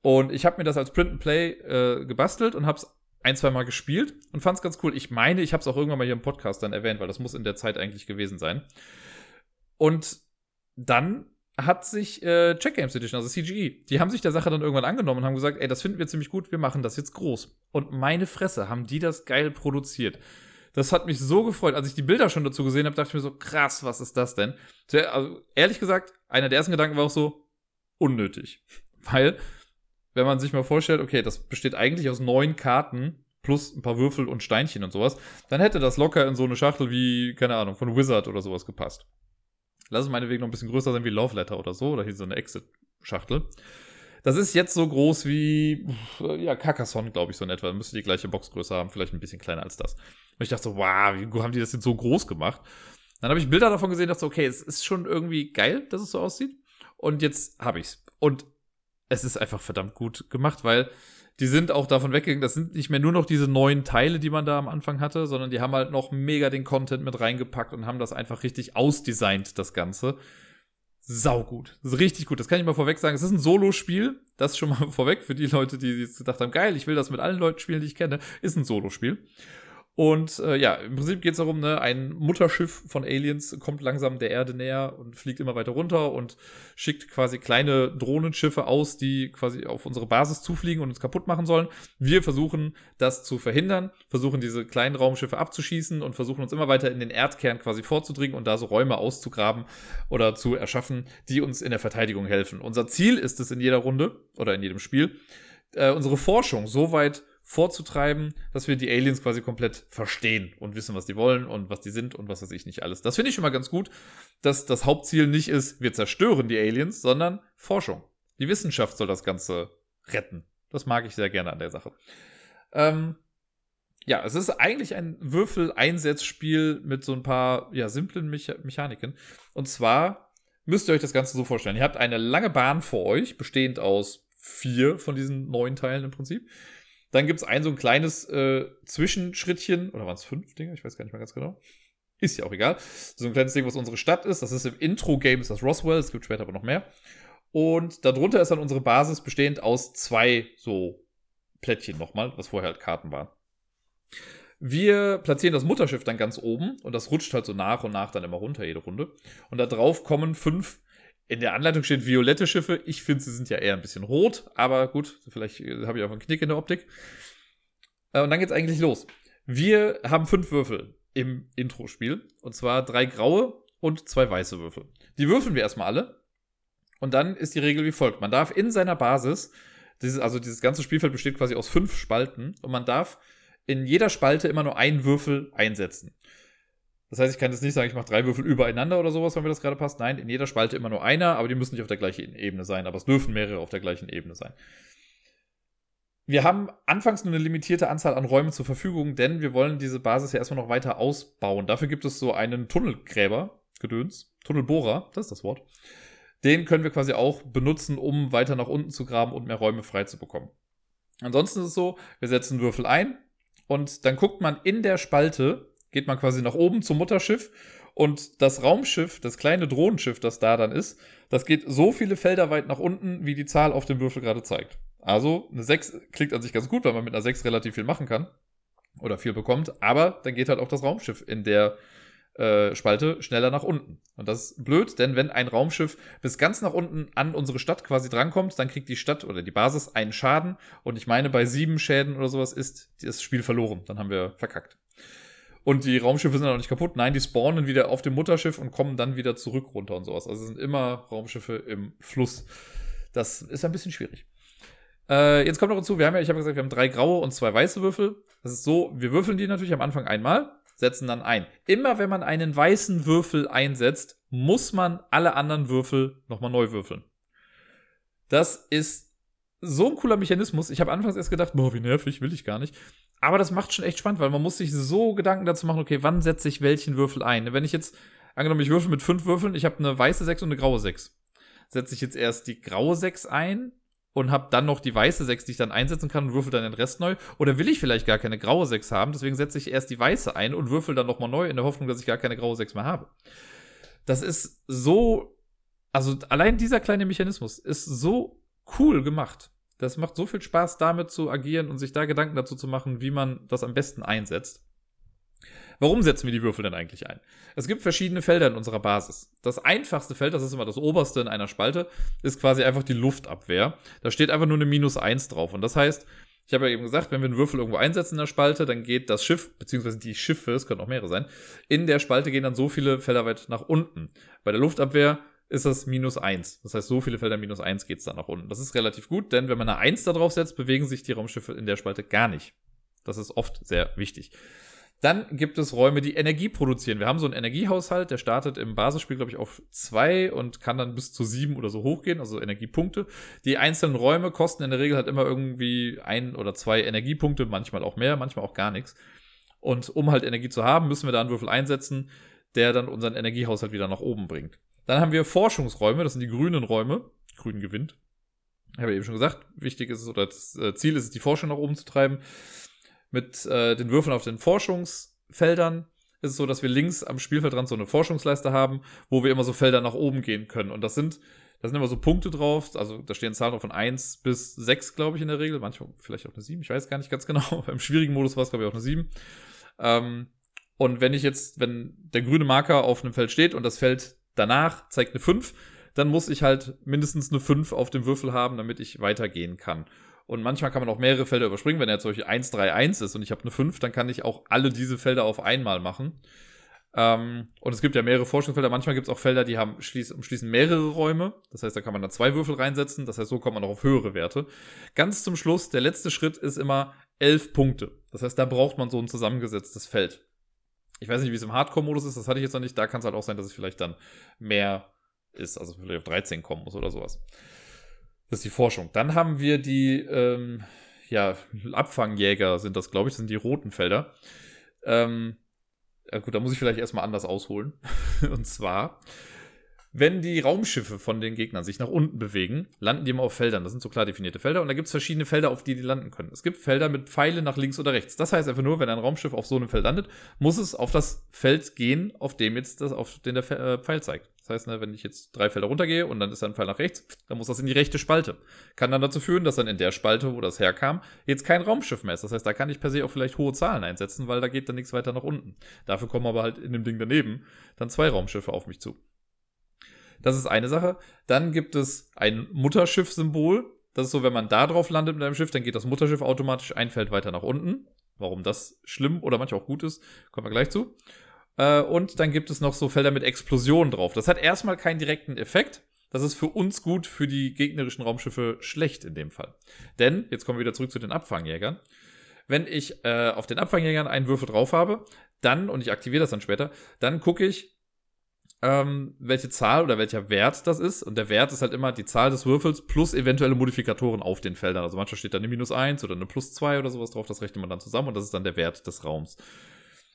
Und ich habe mir das als Print and Play äh, gebastelt und habe es ein, zwei Mal gespielt und fand es ganz cool. Ich meine, ich habe es auch irgendwann mal hier im Podcast dann erwähnt, weil das muss in der Zeit eigentlich gewesen sein. Und dann hat sich äh, Check Games Edition, also CGE, die haben sich der Sache dann irgendwann angenommen und haben gesagt, ey, das finden wir ziemlich gut, wir machen das jetzt groß. Und meine Fresse, haben die das geil produziert. Das hat mich so gefreut. Als ich die Bilder schon dazu gesehen habe, dachte ich mir so, krass, was ist das denn? Also, ehrlich gesagt, einer der ersten Gedanken war auch so, unnötig. Weil, wenn man sich mal vorstellt, okay, das besteht eigentlich aus neun Karten plus ein paar Würfel und Steinchen und sowas, dann hätte das locker in so eine Schachtel wie, keine Ahnung, von Wizard oder sowas gepasst. Lass es meinetwegen noch ein bisschen größer sein wie Love Letter oder so, oder hier so eine Exit-Schachtel. Das ist jetzt so groß wie, ja, Carcassonne, glaube ich, so in etwa. Dann müsste die gleiche Boxgröße haben, vielleicht ein bisschen kleiner als das. Und ich dachte so, wow, wie haben die das jetzt so groß gemacht? Dann habe ich Bilder davon gesehen dachte so, okay, es ist schon irgendwie geil, dass es so aussieht. Und jetzt habe ich's. Und es ist einfach verdammt gut gemacht, weil die sind auch davon weggegangen. Das sind nicht mehr nur noch diese neuen Teile, die man da am Anfang hatte, sondern die haben halt noch mega den Content mit reingepackt und haben das einfach richtig ausdesignt, das Ganze. Saugut. Das ist richtig gut. Das kann ich mal vorweg sagen. Es ist ein Solo-Spiel. Das schon mal vorweg für die Leute, die jetzt gedacht haben, geil, ich will das mit allen Leuten spielen, die ich kenne. Ist ein Solo-Spiel. Und äh, ja, im Prinzip geht es darum, ne, ein Mutterschiff von Aliens kommt langsam der Erde näher und fliegt immer weiter runter und schickt quasi kleine Drohnenschiffe aus, die quasi auf unsere Basis zufliegen und uns kaputt machen sollen. Wir versuchen das zu verhindern, versuchen diese kleinen Raumschiffe abzuschießen und versuchen uns immer weiter in den Erdkern quasi vorzudringen und da so Räume auszugraben oder zu erschaffen, die uns in der Verteidigung helfen. Unser Ziel ist es in jeder Runde oder in jedem Spiel, äh, unsere Forschung so weit vorzutreiben, dass wir die Aliens quasi komplett verstehen und wissen, was die wollen und was die sind und was weiß ich nicht alles. Das finde ich schon mal ganz gut, dass das Hauptziel nicht ist, wir zerstören die Aliens, sondern Forschung. Die Wissenschaft soll das Ganze retten. Das mag ich sehr gerne an der Sache. Ähm, ja, es ist eigentlich ein Würfel-Einsetzspiel mit so ein paar ja, simplen Mecha Mechaniken. Und zwar müsst ihr euch das Ganze so vorstellen. Ihr habt eine lange Bahn vor euch, bestehend aus vier von diesen neun Teilen im Prinzip. Dann gibt es ein so ein kleines äh, Zwischenschrittchen, oder waren es fünf Dinge? Ich weiß gar nicht mehr ganz genau. Ist ja auch egal. So ein kleines Ding, was unsere Stadt ist. Das ist im Intro-Game, ist das Roswell. Es gibt später aber noch mehr. Und darunter ist dann unsere Basis bestehend aus zwei so Plättchen nochmal, was vorher halt Karten waren. Wir platzieren das Mutterschiff dann ganz oben und das rutscht halt so nach und nach dann immer runter, jede Runde. Und da drauf kommen fünf in der Anleitung steht violette Schiffe. Ich finde, sie sind ja eher ein bisschen rot, aber gut, vielleicht äh, habe ich auch einen Knick in der Optik. Äh, und dann geht's eigentlich los. Wir haben fünf Würfel im Intro-Spiel. Und zwar drei graue und zwei weiße Würfel. Die würfeln wir erstmal alle. Und dann ist die Regel wie folgt. Man darf in seiner Basis, dieses, also dieses ganze Spielfeld besteht quasi aus fünf Spalten. Und man darf in jeder Spalte immer nur einen Würfel einsetzen. Das heißt, ich kann jetzt nicht sagen, ich mache drei Würfel übereinander oder sowas, wenn mir das gerade passt. Nein, in jeder Spalte immer nur einer, aber die müssen nicht auf der gleichen Ebene sein. Aber es dürfen mehrere auf der gleichen Ebene sein. Wir haben anfangs nur eine limitierte Anzahl an Räumen zur Verfügung, denn wir wollen diese Basis ja erstmal noch weiter ausbauen. Dafür gibt es so einen Tunnelgräber, Gedöns, Tunnelbohrer, das ist das Wort. Den können wir quasi auch benutzen, um weiter nach unten zu graben und mehr Räume frei zu bekommen. Ansonsten ist es so, wir setzen Würfel ein und dann guckt man in der Spalte, geht man quasi nach oben zum Mutterschiff und das Raumschiff, das kleine Drohnenschiff, das da dann ist, das geht so viele Felder weit nach unten, wie die Zahl auf dem Würfel gerade zeigt. Also eine 6 klingt an sich ganz gut, weil man mit einer 6 relativ viel machen kann oder viel bekommt, aber dann geht halt auch das Raumschiff in der äh, Spalte schneller nach unten. Und das ist blöd, denn wenn ein Raumschiff bis ganz nach unten an unsere Stadt quasi drankommt, dann kriegt die Stadt oder die Basis einen Schaden. Und ich meine, bei sieben Schäden oder sowas ist das Spiel verloren. Dann haben wir verkackt. Und die Raumschiffe sind auch nicht kaputt. Nein, die spawnen wieder auf dem Mutterschiff und kommen dann wieder zurück runter und sowas. Also es sind immer Raumschiffe im Fluss. Das ist ein bisschen schwierig. Äh, jetzt kommt noch dazu, wir haben ja, ich habe gesagt, wir haben drei graue und zwei weiße Würfel. Das ist so, wir würfeln die natürlich am Anfang einmal, setzen dann ein. Immer wenn man einen weißen Würfel einsetzt, muss man alle anderen Würfel nochmal neu würfeln. Das ist so ein cooler Mechanismus. Ich habe anfangs erst gedacht, boah, wie nervig, will ich gar nicht. Aber das macht schon echt spannend, weil man muss sich so Gedanken dazu machen, okay, wann setze ich welchen Würfel ein? Wenn ich jetzt, angenommen, ich würfel mit fünf Würfeln, ich habe eine weiße 6 und eine graue 6. Setze ich jetzt erst die graue 6 ein und habe dann noch die weiße 6, die ich dann einsetzen kann und würfel dann den Rest neu? Oder will ich vielleicht gar keine graue 6 haben, deswegen setze ich erst die weiße ein und würfel dann nochmal neu in der Hoffnung, dass ich gar keine graue 6 mehr habe. Das ist so, also allein dieser kleine Mechanismus ist so cool gemacht. Das macht so viel Spaß, damit zu agieren und sich da Gedanken dazu zu machen, wie man das am besten einsetzt. Warum setzen wir die Würfel denn eigentlich ein? Es gibt verschiedene Felder in unserer Basis. Das einfachste Feld, das ist immer das oberste in einer Spalte, ist quasi einfach die Luftabwehr. Da steht einfach nur eine Minus 1 drauf. Und das heißt, ich habe ja eben gesagt, wenn wir einen Würfel irgendwo einsetzen in der Spalte, dann geht das Schiff, beziehungsweise die Schiffe, es können auch mehrere sein, in der Spalte gehen dann so viele Felder weit nach unten. Bei der Luftabwehr ist das minus 1. Das heißt, so viele Felder minus 1 geht es dann nach unten. Das ist relativ gut, denn wenn man eine 1 da drauf setzt, bewegen sich die Raumschiffe in der Spalte gar nicht. Das ist oft sehr wichtig. Dann gibt es Räume, die Energie produzieren. Wir haben so einen Energiehaushalt, der startet im Basisspiel, glaube ich, auf 2 und kann dann bis zu 7 oder so hochgehen, also Energiepunkte. Die einzelnen Räume kosten in der Regel halt immer irgendwie ein oder zwei Energiepunkte, manchmal auch mehr, manchmal auch gar nichts. Und um halt Energie zu haben, müssen wir da einen Würfel einsetzen, der dann unseren Energiehaushalt wieder nach oben bringt. Dann haben wir Forschungsräume, das sind die grünen Räume. Grün gewinnt. Ich habe eben schon gesagt, wichtig ist es, oder das äh, Ziel ist es, die Forschung nach oben zu treiben. Mit äh, den Würfeln auf den Forschungsfeldern ist es so, dass wir links am Spielfeldrand so eine Forschungsleiste haben, wo wir immer so Felder nach oben gehen können. Und das sind, da sind immer so Punkte drauf, also da stehen Zahlen drauf von 1 bis 6, glaube ich, in der Regel. Manchmal vielleicht auch eine 7, ich weiß gar nicht ganz genau. Im schwierigen Modus war es, glaube ich, auch eine 7. Ähm, und wenn ich jetzt, wenn der grüne Marker auf einem Feld steht und das Feld danach zeigt eine 5, dann muss ich halt mindestens eine 5 auf dem Würfel haben, damit ich weitergehen kann. Und manchmal kann man auch mehrere Felder überspringen. Wenn er zum Beispiel 1, 3, 1 ist und ich habe eine 5, dann kann ich auch alle diese Felder auf einmal machen. Ähm, und es gibt ja mehrere Forschungsfelder. Manchmal gibt es auch Felder, die haben schließ, umschließen mehrere Räume. Das heißt, da kann man da zwei Würfel reinsetzen. Das heißt, so kommt man auch auf höhere Werte. Ganz zum Schluss, der letzte Schritt ist immer 11 Punkte. Das heißt, da braucht man so ein zusammengesetztes Feld. Ich weiß nicht, wie es im Hardcore-Modus ist, das hatte ich jetzt noch nicht. Da kann es halt auch sein, dass es vielleicht dann mehr ist, also vielleicht auf 13 kommen muss oder sowas. Das ist die Forschung. Dann haben wir die, ähm, ja, Abfangjäger sind das, glaube ich, das sind die roten Felder. Ähm, ja gut, da muss ich vielleicht erstmal anders ausholen. Und zwar wenn die Raumschiffe von den Gegnern sich nach unten bewegen, landen die immer auf Feldern. Das sind so klar definierte Felder. Und da gibt es verschiedene Felder, auf die die landen können. Es gibt Felder mit Pfeilen nach links oder rechts. Das heißt einfach nur, wenn ein Raumschiff auf so einem Feld landet, muss es auf das Feld gehen, auf dem jetzt das, auf den der äh, Pfeil zeigt. Das heißt, ne, wenn ich jetzt drei Felder runtergehe und dann ist ein Pfeil nach rechts, dann muss das in die rechte Spalte. Kann dann dazu führen, dass dann in der Spalte, wo das herkam, jetzt kein Raumschiff mehr ist. Das heißt, da kann ich per se auch vielleicht hohe Zahlen einsetzen, weil da geht dann nichts weiter nach unten. Dafür kommen aber halt in dem Ding daneben dann zwei Raumschiffe auf mich zu. Das ist eine Sache. Dann gibt es ein Mutterschiff-Symbol. Das ist so, wenn man da drauf landet mit einem Schiff, dann geht das Mutterschiff automatisch ein Feld weiter nach unten. Warum das schlimm oder manchmal auch gut ist, kommen wir gleich zu. Äh, und dann gibt es noch so Felder mit Explosionen drauf. Das hat erstmal keinen direkten Effekt. Das ist für uns gut, für die gegnerischen Raumschiffe schlecht in dem Fall. Denn, jetzt kommen wir wieder zurück zu den Abfangjägern. wenn ich äh, auf den Abfangjägern einen Würfel drauf habe, dann, und ich aktiviere das dann später, dann gucke ich, ähm, welche Zahl oder welcher Wert das ist. Und der Wert ist halt immer die Zahl des Würfels plus eventuelle Modifikatoren auf den Feldern. Also manchmal steht da eine minus 1 oder eine plus 2 oder sowas drauf, das rechnet man dann zusammen und das ist dann der Wert des Raums.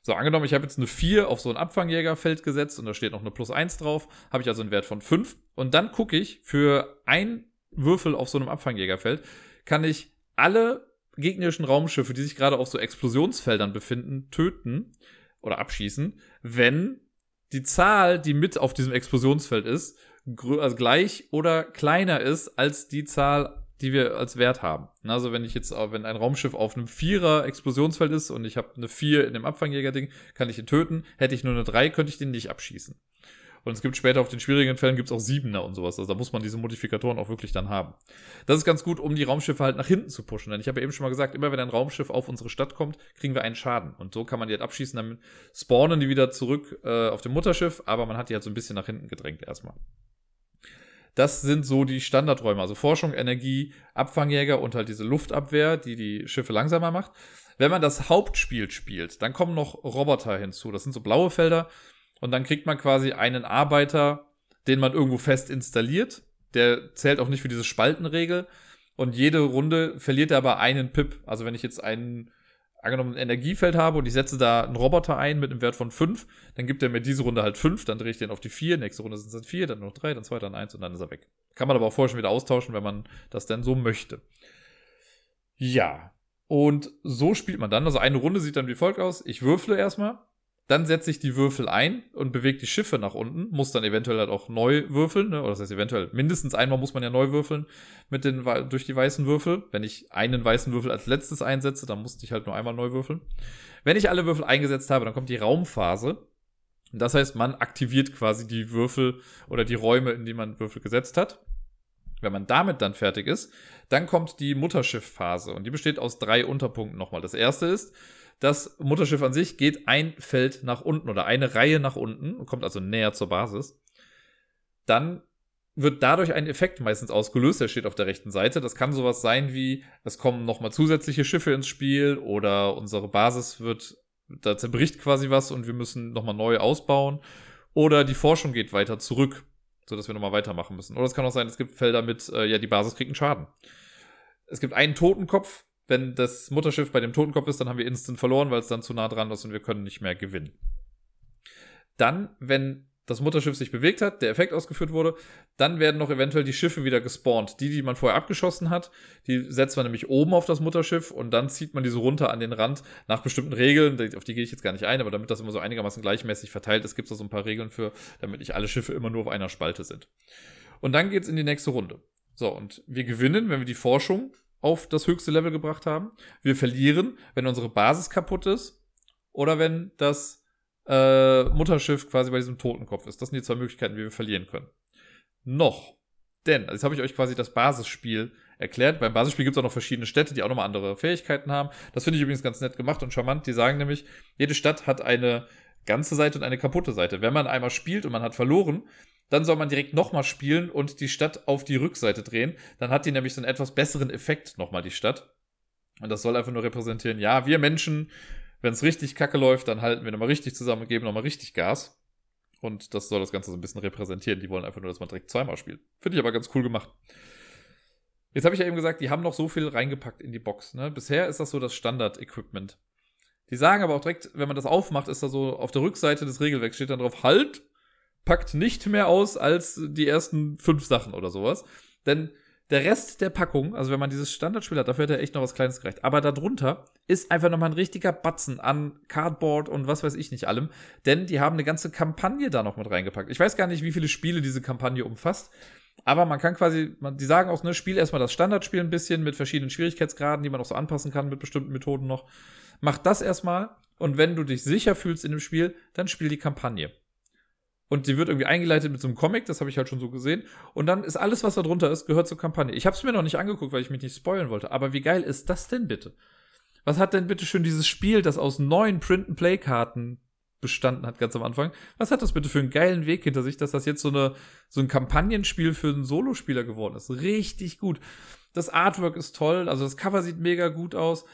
So, angenommen, ich habe jetzt eine 4 auf so ein Abfangjägerfeld gesetzt und da steht noch eine plus 1 drauf, habe ich also einen Wert von 5. Und dann gucke ich, für ein Würfel auf so einem Abfangjägerfeld, kann ich alle gegnerischen Raumschiffe, die sich gerade auf so Explosionsfeldern befinden, töten oder abschießen, wenn die Zahl, die mit auf diesem Explosionsfeld ist, also gleich oder kleiner ist als die Zahl, die wir als Wert haben. Also wenn ich jetzt, wenn ein Raumschiff auf einem Vierer Explosionsfeld ist und ich habe eine Vier in dem Abfangjäger-Ding, kann ich ihn töten. Hätte ich nur eine Drei, könnte ich den nicht abschießen. Und es gibt später auf den schwierigen Fällen gibt es auch Siebener und sowas. Also da muss man diese Modifikatoren auch wirklich dann haben. Das ist ganz gut, um die Raumschiffe halt nach hinten zu pushen. Denn ich habe ja eben schon mal gesagt, immer wenn ein Raumschiff auf unsere Stadt kommt, kriegen wir einen Schaden. Und so kann man die halt abschießen, dann spawnen die wieder zurück äh, auf dem Mutterschiff, aber man hat die halt so ein bisschen nach hinten gedrängt erstmal. Das sind so die Standardräume. Also Forschung, Energie, Abfangjäger und halt diese Luftabwehr, die die Schiffe langsamer macht. Wenn man das Hauptspiel spielt, dann kommen noch Roboter hinzu. Das sind so blaue Felder. Und dann kriegt man quasi einen Arbeiter, den man irgendwo fest installiert. Der zählt auch nicht für diese Spaltenregel. Und jede Runde verliert er aber einen Pip. Also wenn ich jetzt einen angenommen ein Energiefeld habe und ich setze da einen Roboter ein mit einem Wert von 5, dann gibt er mir diese Runde halt 5, dann drehe ich den auf die 4, nächste Runde sind es dann 4, dann noch 3, dann 2, dann 1 und dann ist er weg. Kann man aber auch vorher schon wieder austauschen, wenn man das denn so möchte. Ja. Und so spielt man dann. Also eine Runde sieht dann wie folgt aus. Ich würfle erstmal. Dann setze ich die Würfel ein und bewege die Schiffe nach unten, muss dann eventuell halt auch neu würfeln, ne? oder das heißt eventuell, mindestens einmal muss man ja neu würfeln mit den, durch die weißen Würfel. Wenn ich einen weißen Würfel als letztes einsetze, dann musste ich halt nur einmal neu würfeln. Wenn ich alle Würfel eingesetzt habe, dann kommt die Raumphase. Das heißt, man aktiviert quasi die Würfel oder die Räume, in die man Würfel gesetzt hat. Wenn man damit dann fertig ist, dann kommt die Mutterschiffphase und die besteht aus drei Unterpunkten nochmal. Das erste ist, das Mutterschiff an sich geht ein Feld nach unten oder eine Reihe nach unten und kommt also näher zur Basis. Dann wird dadurch ein Effekt meistens ausgelöst, der steht auf der rechten Seite. Das kann sowas sein wie, es kommen nochmal zusätzliche Schiffe ins Spiel oder unsere Basis wird, da zerbricht quasi was und wir müssen nochmal neu ausbauen. Oder die Forschung geht weiter zurück, sodass wir nochmal weitermachen müssen. Oder es kann auch sein, es gibt Felder mit, äh, ja, die Basis kriegt einen Schaden. Es gibt einen Totenkopf, wenn das Mutterschiff bei dem Totenkopf ist, dann haben wir instant verloren, weil es dann zu nah dran ist und wir können nicht mehr gewinnen. Dann, wenn das Mutterschiff sich bewegt hat, der Effekt ausgeführt wurde, dann werden noch eventuell die Schiffe wieder gespawnt. Die, die man vorher abgeschossen hat, die setzt man nämlich oben auf das Mutterschiff und dann zieht man diese runter an den Rand nach bestimmten Regeln. Auf die gehe ich jetzt gar nicht ein, aber damit das immer so einigermaßen gleichmäßig verteilt ist, gibt es da so ein paar Regeln für, damit nicht alle Schiffe immer nur auf einer Spalte sind. Und dann geht es in die nächste Runde. So, und wir gewinnen, wenn wir die Forschung auf das höchste Level gebracht haben. Wir verlieren, wenn unsere Basis kaputt ist oder wenn das äh, Mutterschiff quasi bei diesem Totenkopf ist. Das sind die zwei Möglichkeiten, wie wir verlieren können. Noch. Denn, jetzt habe ich euch quasi das Basisspiel erklärt. Beim Basisspiel gibt es auch noch verschiedene Städte, die auch nochmal andere Fähigkeiten haben. Das finde ich übrigens ganz nett gemacht und charmant. Die sagen nämlich, jede Stadt hat eine ganze Seite und eine kaputte Seite. Wenn man einmal spielt und man hat verloren, dann soll man direkt nochmal spielen und die Stadt auf die Rückseite drehen. Dann hat die nämlich so einen etwas besseren Effekt nochmal, die Stadt. Und das soll einfach nur repräsentieren, ja, wir Menschen, wenn es richtig kacke läuft, dann halten wir nochmal richtig zusammen und geben nochmal richtig Gas. Und das soll das Ganze so ein bisschen repräsentieren. Die wollen einfach nur, dass man direkt zweimal spielt. Finde ich aber ganz cool gemacht. Jetzt habe ich ja eben gesagt, die haben noch so viel reingepackt in die Box. Ne? Bisher ist das so das Standard-Equipment. Die sagen aber auch direkt, wenn man das aufmacht, ist da so auf der Rückseite des Regelwerks steht dann drauf, halt, packt nicht mehr aus als die ersten fünf Sachen oder sowas. Denn der Rest der Packung, also wenn man dieses Standardspiel hat, dafür hat er echt noch was Kleines gereicht. Aber darunter ist einfach nochmal ein richtiger Batzen an Cardboard und was weiß ich nicht allem. Denn die haben eine ganze Kampagne da noch mit reingepackt. Ich weiß gar nicht, wie viele Spiele diese Kampagne umfasst. Aber man kann quasi, man, die sagen auch, ne, spiel erstmal das Standardspiel ein bisschen mit verschiedenen Schwierigkeitsgraden, die man auch so anpassen kann mit bestimmten Methoden noch. Mach das erstmal. Und wenn du dich sicher fühlst in dem Spiel, dann spiel die Kampagne. Und die wird irgendwie eingeleitet mit so einem Comic, das habe ich halt schon so gesehen. Und dann ist alles, was da drunter ist, gehört zur Kampagne. Ich habe es mir noch nicht angeguckt, weil ich mich nicht spoilen wollte. Aber wie geil ist das denn bitte? Was hat denn bitte schön dieses Spiel, das aus neun Print-and-Play-Karten bestanden hat ganz am Anfang. Was hat das bitte für einen geilen Weg hinter sich, dass das jetzt so, eine, so ein Kampagnenspiel für einen Solospieler geworden ist? Richtig gut. Das Artwork ist toll, also das Cover sieht mega gut aus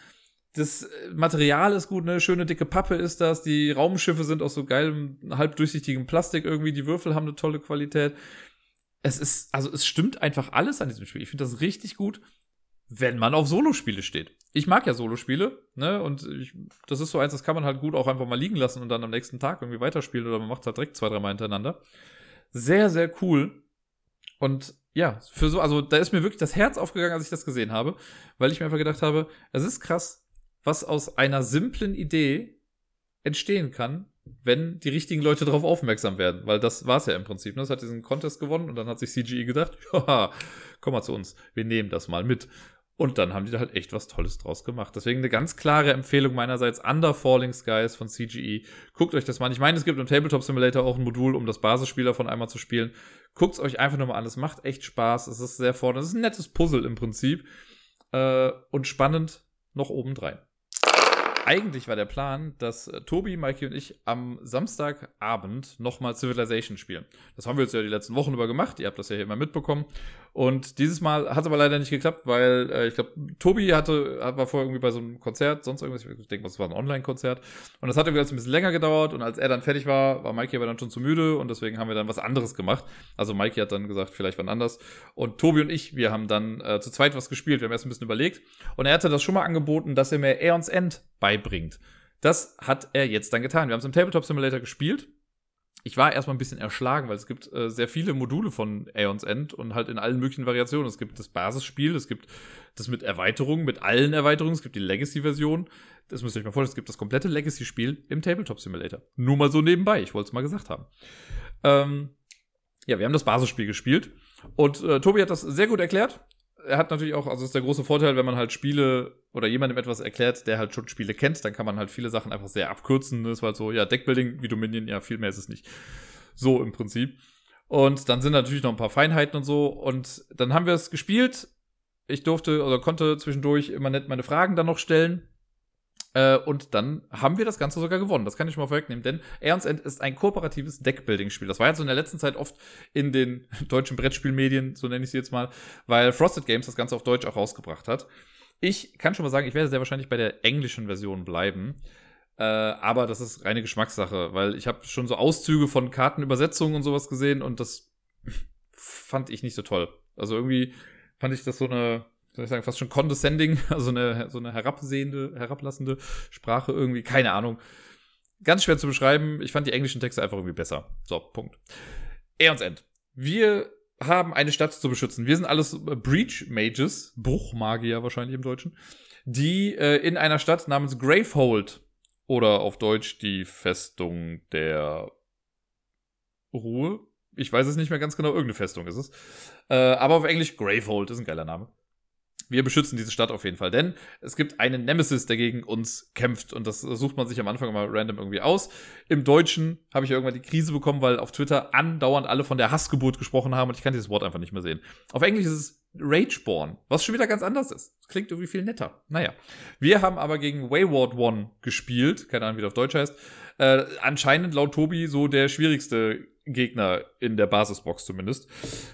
das Material ist gut, ne? Schöne dicke Pappe ist das. Die Raumschiffe sind aus so geilem, halb durchsichtigem Plastik irgendwie. Die Würfel haben eine tolle Qualität. Es ist, also es stimmt einfach alles an diesem Spiel. Ich finde das richtig gut, wenn man auf Solospiele steht. Ich mag ja Solospiele, ne? Und ich, das ist so eins, das kann man halt gut auch einfach mal liegen lassen und dann am nächsten Tag irgendwie weiterspielen oder man macht es halt direkt zwei, dreimal hintereinander. Sehr, sehr cool. Und ja, für so, also da ist mir wirklich das Herz aufgegangen, als ich das gesehen habe, weil ich mir einfach gedacht habe, es ist krass, was aus einer simplen Idee entstehen kann, wenn die richtigen Leute darauf aufmerksam werden. Weil das war es ja im Prinzip. Ne? Das hat diesen Contest gewonnen und dann hat sich CGE gedacht, ja, komm mal zu uns, wir nehmen das mal mit. Und dann haben die da halt echt was Tolles draus gemacht. Deswegen eine ganz klare Empfehlung meinerseits, Under Falling Skies von CGE. Guckt euch das mal an. Ich meine, es gibt im Tabletop Simulator auch ein Modul, um das Basisspiel davon einmal zu spielen. Guckt es euch einfach nur mal an. Es macht echt Spaß. Es ist sehr vorne. Es ist ein nettes Puzzle im Prinzip. Äh, und spannend noch obendrein eigentlich war der Plan, dass äh, Tobi, Mikey und ich am Samstagabend nochmal Civilization spielen. Das haben wir jetzt ja die letzten Wochen über gemacht. Ihr habt das ja hier immer mitbekommen. Und dieses Mal hat es aber leider nicht geklappt, weil äh, ich glaube, Tobi hatte, war vorher irgendwie bei so einem Konzert, sonst irgendwas. Ich denke, es war ein Online-Konzert. Und das hat irgendwie ein bisschen länger gedauert. Und als er dann fertig war, war Mikey aber dann schon zu müde. Und deswegen haben wir dann was anderes gemacht. Also Mikey hat dann gesagt, vielleicht wann anders. Und Tobi und ich, wir haben dann äh, zu zweit was gespielt. Wir haben erst ein bisschen überlegt. Und er hatte das schon mal angeboten, dass er mir Aeons End beibringt. Das hat er jetzt dann getan. Wir haben es im Tabletop Simulator gespielt. Ich war erstmal ein bisschen erschlagen, weil es gibt äh, sehr viele Module von Aeons End und halt in allen möglichen Variationen. Es gibt das Basisspiel, es gibt das mit Erweiterungen, mit allen Erweiterungen, es gibt die Legacy-Version. Das müsst ihr euch mal vorstellen, es gibt das komplette Legacy-Spiel im Tabletop Simulator. Nur mal so nebenbei, ich wollte es mal gesagt haben. Ähm, ja, wir haben das Basisspiel gespielt und äh, Tobi hat das sehr gut erklärt er hat natürlich auch, also ist der große Vorteil, wenn man halt Spiele oder jemandem etwas erklärt, der halt schon Spiele kennt, dann kann man halt viele Sachen einfach sehr abkürzen. Das war halt so, ja, Deckbuilding wie Dominion, ja, viel mehr ist es nicht. So im Prinzip. Und dann sind natürlich noch ein paar Feinheiten und so. Und dann haben wir es gespielt. Ich durfte oder konnte zwischendurch immer nett meine Fragen dann noch stellen. Äh, und dann haben wir das Ganze sogar gewonnen. Das kann ich mal vorwegnehmen, denn Aeons End ist ein kooperatives Deckbuilding-Spiel. Das war jetzt so in der letzten Zeit oft in den deutschen Brettspielmedien, so nenne ich sie jetzt mal, weil Frosted Games das Ganze auf Deutsch auch rausgebracht hat. Ich kann schon mal sagen, ich werde sehr wahrscheinlich bei der englischen Version bleiben. Äh, aber das ist reine Geschmackssache, weil ich habe schon so Auszüge von Kartenübersetzungen und sowas gesehen und das fand ich nicht so toll. Also irgendwie fand ich das so eine soll ich sagen, fast schon condescending, also eine, so eine herabsehende, herablassende Sprache irgendwie, keine Ahnung. Ganz schwer zu beschreiben. Ich fand die englischen Texte einfach irgendwie besser. So, Punkt. Aeons End. Wir haben eine Stadt zu beschützen. Wir sind alles Breach Mages, Bruchmagier wahrscheinlich im Deutschen, die äh, in einer Stadt namens Gravehold oder auf Deutsch die Festung der Ruhe. Ich weiß es nicht mehr ganz genau, irgendeine Festung ist es. Äh, aber auf Englisch Gravehold ist ein geiler Name wir beschützen diese Stadt auf jeden Fall, denn es gibt einen Nemesis, der gegen uns kämpft und das sucht man sich am Anfang mal random irgendwie aus. Im Deutschen habe ich irgendwann die Krise bekommen, weil auf Twitter andauernd alle von der Hassgeburt gesprochen haben und ich kann dieses Wort einfach nicht mehr sehen. Auf Englisch ist es Rageborn, was schon wieder ganz anders ist. Das klingt irgendwie viel netter. Naja. Wir haben aber gegen Wayward One gespielt, keine Ahnung, wie das auf Deutsch heißt. Äh, anscheinend laut Tobi so der schwierigste Gegner in der Basisbox zumindest.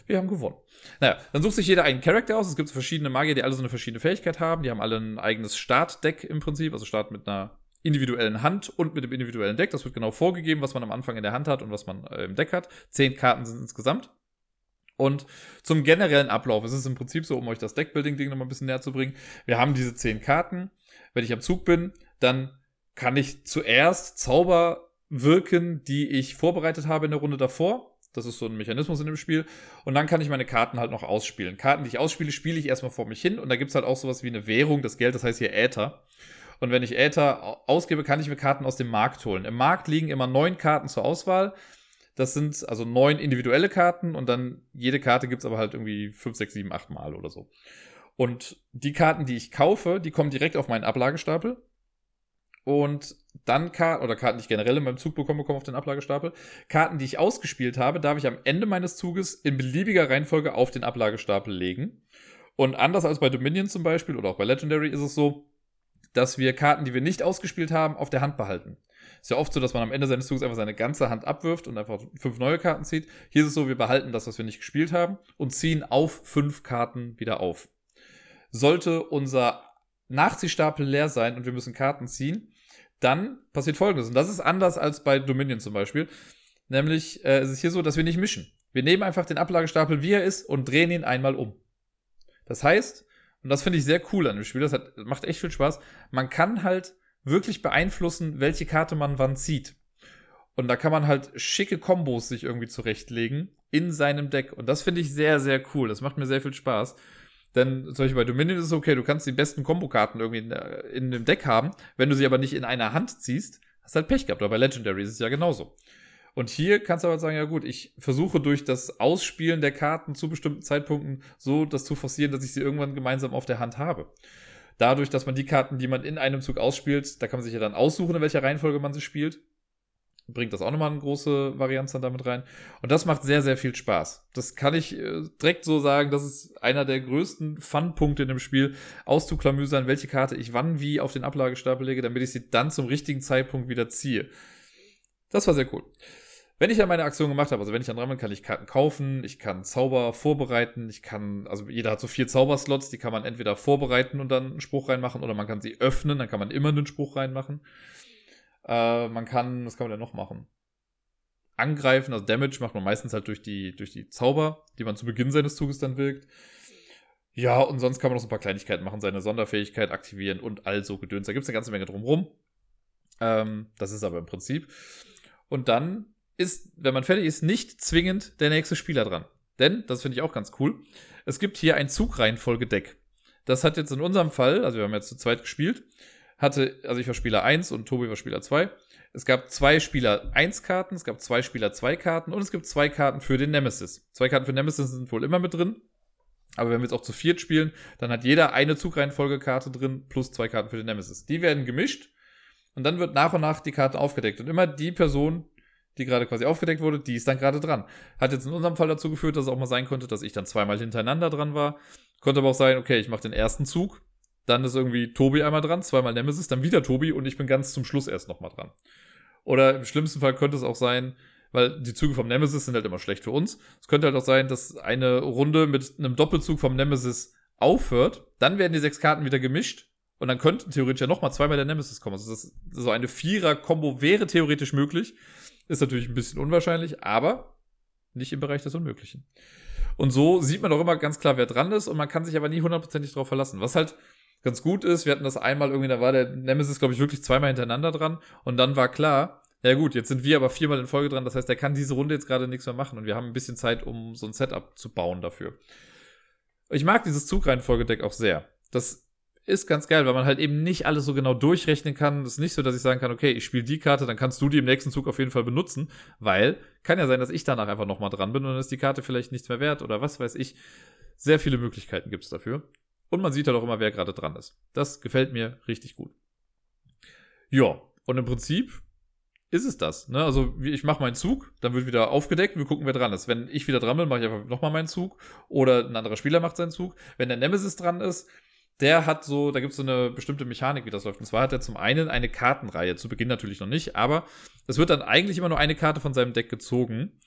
Wir haben gewonnen. Naja, dann sucht sich jeder einen Charakter aus. Es gibt verschiedene Magier, die alle so eine verschiedene Fähigkeit haben. Die haben alle ein eigenes Startdeck im Prinzip, also Start mit einer individuellen Hand und mit dem individuellen Deck. Das wird genau vorgegeben, was man am Anfang in der Hand hat und was man äh, im Deck hat. Zehn Karten sind insgesamt. Und zum generellen Ablauf ist es im Prinzip so, um euch das Deckbuilding-Ding nochmal ein bisschen näher zu bringen. Wir haben diese zehn Karten. Wenn ich am Zug bin, dann kann ich zuerst Zauber wirken, die ich vorbereitet habe in der Runde davor. Das ist so ein Mechanismus in dem Spiel. Und dann kann ich meine Karten halt noch ausspielen. Karten, die ich ausspiele, spiele ich erstmal vor mich hin. Und da gibt es halt auch sowas wie eine Währung, das Geld, das heißt hier Äther. Und wenn ich Äther ausgebe, kann ich mir Karten aus dem Markt holen. Im Markt liegen immer neun Karten zur Auswahl. Das sind also neun individuelle Karten und dann jede Karte gibt es aber halt irgendwie fünf, sechs, sieben, acht Mal oder so. Und die Karten, die ich kaufe, die kommen direkt auf meinen Ablagestapel. Und dann Karten, oder Karten, die ich generell in meinem Zug bekomme, kommen auf den Ablagestapel. Karten, die ich ausgespielt habe, darf ich am Ende meines Zuges in beliebiger Reihenfolge auf den Ablagestapel legen. Und anders als bei Dominion zum Beispiel oder auch bei Legendary ist es so, dass wir Karten, die wir nicht ausgespielt haben, auf der Hand behalten. Ist ja oft so, dass man am Ende seines Zuges einfach seine ganze Hand abwirft und einfach fünf neue Karten zieht. Hier ist es so, wir behalten das, was wir nicht gespielt haben und ziehen auf fünf Karten wieder auf. Sollte unser Nachziehstapel leer sein und wir müssen Karten ziehen, dann passiert folgendes. Und das ist anders als bei Dominion zum Beispiel. Nämlich äh, es ist hier so, dass wir nicht mischen. Wir nehmen einfach den Ablagestapel, wie er ist, und drehen ihn einmal um. Das heißt, und das finde ich sehr cool an dem Spiel, das hat, macht echt viel Spaß, man kann halt wirklich beeinflussen, welche Karte man wann zieht. Und da kann man halt schicke Kombos sich irgendwie zurechtlegen in seinem Deck. Und das finde ich sehr, sehr cool. Das macht mir sehr viel Spaß. Denn zum Beispiel bei Dominion ist es okay, du kannst die besten Kombokarten irgendwie in, in dem Deck haben. Wenn du sie aber nicht in einer Hand ziehst, hast du halt Pech gehabt. Oder bei Legendary ist es ja genauso. Und hier kannst du aber sagen, ja gut, ich versuche durch das Ausspielen der Karten zu bestimmten Zeitpunkten so das zu forcieren, dass ich sie irgendwann gemeinsam auf der Hand habe. Dadurch, dass man die Karten, die man in einem Zug ausspielt, da kann man sich ja dann aussuchen, in welcher Reihenfolge man sie spielt bringt das auch nochmal eine große Varianz dann damit rein. Und das macht sehr, sehr viel Spaß. Das kann ich äh, direkt so sagen, das ist einer der größten Fun-Punkte in dem Spiel, auszuklamüsern, welche Karte ich wann wie auf den Ablagestapel lege, damit ich sie dann zum richtigen Zeitpunkt wieder ziehe. Das war sehr cool. Wenn ich dann meine Aktion gemacht habe, also wenn ich dann dran bin, kann ich Karten kaufen, ich kann Zauber vorbereiten, ich kann, also jeder hat so vier Zauberslots, die kann man entweder vorbereiten und dann einen Spruch reinmachen oder man kann sie öffnen, dann kann man immer einen Spruch reinmachen. Äh, man kann, was kann man denn noch machen? Angreifen, also Damage macht man meistens halt durch die, durch die Zauber, die man zu Beginn seines Zuges dann wirkt. Ja, und sonst kann man noch so ein paar Kleinigkeiten machen, seine Sonderfähigkeit aktivieren und all so Gedöns. Da gibt es eine ganze Menge drumrum. Ähm, das ist aber im Prinzip. Und dann ist, wenn man fertig ist, nicht zwingend der nächste Spieler dran. Denn, das finde ich auch ganz cool, es gibt hier ein Zugreihenfolgedeck. Das hat jetzt in unserem Fall, also wir haben jetzt zu zweit gespielt, hatte, also ich war Spieler 1 und Tobi war Spieler 2. Es gab zwei Spieler 1 Karten, es gab zwei Spieler 2 Karten und es gibt zwei Karten für den Nemesis. Zwei Karten für Nemesis sind wohl immer mit drin. Aber wenn wir jetzt auch zu viert spielen, dann hat jeder eine Zugreihenfolgekarte drin plus zwei Karten für den Nemesis. Die werden gemischt und dann wird nach und nach die Karte aufgedeckt. Und immer die Person, die gerade quasi aufgedeckt wurde, die ist dann gerade dran. Hat jetzt in unserem Fall dazu geführt, dass es auch mal sein konnte, dass ich dann zweimal hintereinander dran war. Konnte aber auch sein, okay, ich mache den ersten Zug, dann ist irgendwie Tobi einmal dran, zweimal Nemesis, dann wieder Tobi und ich bin ganz zum Schluss erst nochmal dran. Oder im schlimmsten Fall könnte es auch sein, weil die Züge vom Nemesis sind halt immer schlecht für uns. Es könnte halt auch sein, dass eine Runde mit einem Doppelzug vom Nemesis aufhört, dann werden die sechs Karten wieder gemischt und dann könnten theoretisch ja nochmal zweimal der Nemesis kommen. Also das, so eine Vierer-Kombo wäre theoretisch möglich. Ist natürlich ein bisschen unwahrscheinlich, aber nicht im Bereich des Unmöglichen. Und so sieht man auch immer ganz klar, wer dran ist und man kann sich aber nie hundertprozentig darauf verlassen. Was halt ganz gut ist. Wir hatten das einmal irgendwie, da war der Nemesis, glaube ich, wirklich zweimal hintereinander dran. Und dann war klar, ja gut, jetzt sind wir aber viermal in Folge dran. Das heißt, der kann diese Runde jetzt gerade nichts mehr machen. Und wir haben ein bisschen Zeit, um so ein Setup zu bauen dafür. Ich mag dieses Zugreihenfolgedeck auch sehr. Das ist ganz geil, weil man halt eben nicht alles so genau durchrechnen kann. Das ist nicht so, dass ich sagen kann, okay, ich spiele die Karte, dann kannst du die im nächsten Zug auf jeden Fall benutzen, weil kann ja sein, dass ich danach einfach nochmal dran bin und dann ist die Karte vielleicht nichts mehr wert oder was weiß ich. Sehr viele Möglichkeiten gibt es dafür. Und man sieht halt auch immer, wer gerade dran ist. Das gefällt mir richtig gut. Ja, und im Prinzip ist es das. Ne? Also ich mache meinen Zug, dann wird wieder aufgedeckt, wir gucken, wer dran ist. Wenn ich wieder dran bin, mache ich einfach nochmal meinen Zug. Oder ein anderer Spieler macht seinen Zug. Wenn der Nemesis dran ist, der hat so, da gibt es so eine bestimmte Mechanik, wie das läuft. Und zwar hat er zum einen eine Kartenreihe, zu Beginn natürlich noch nicht, aber es wird dann eigentlich immer nur eine Karte von seinem Deck gezogen.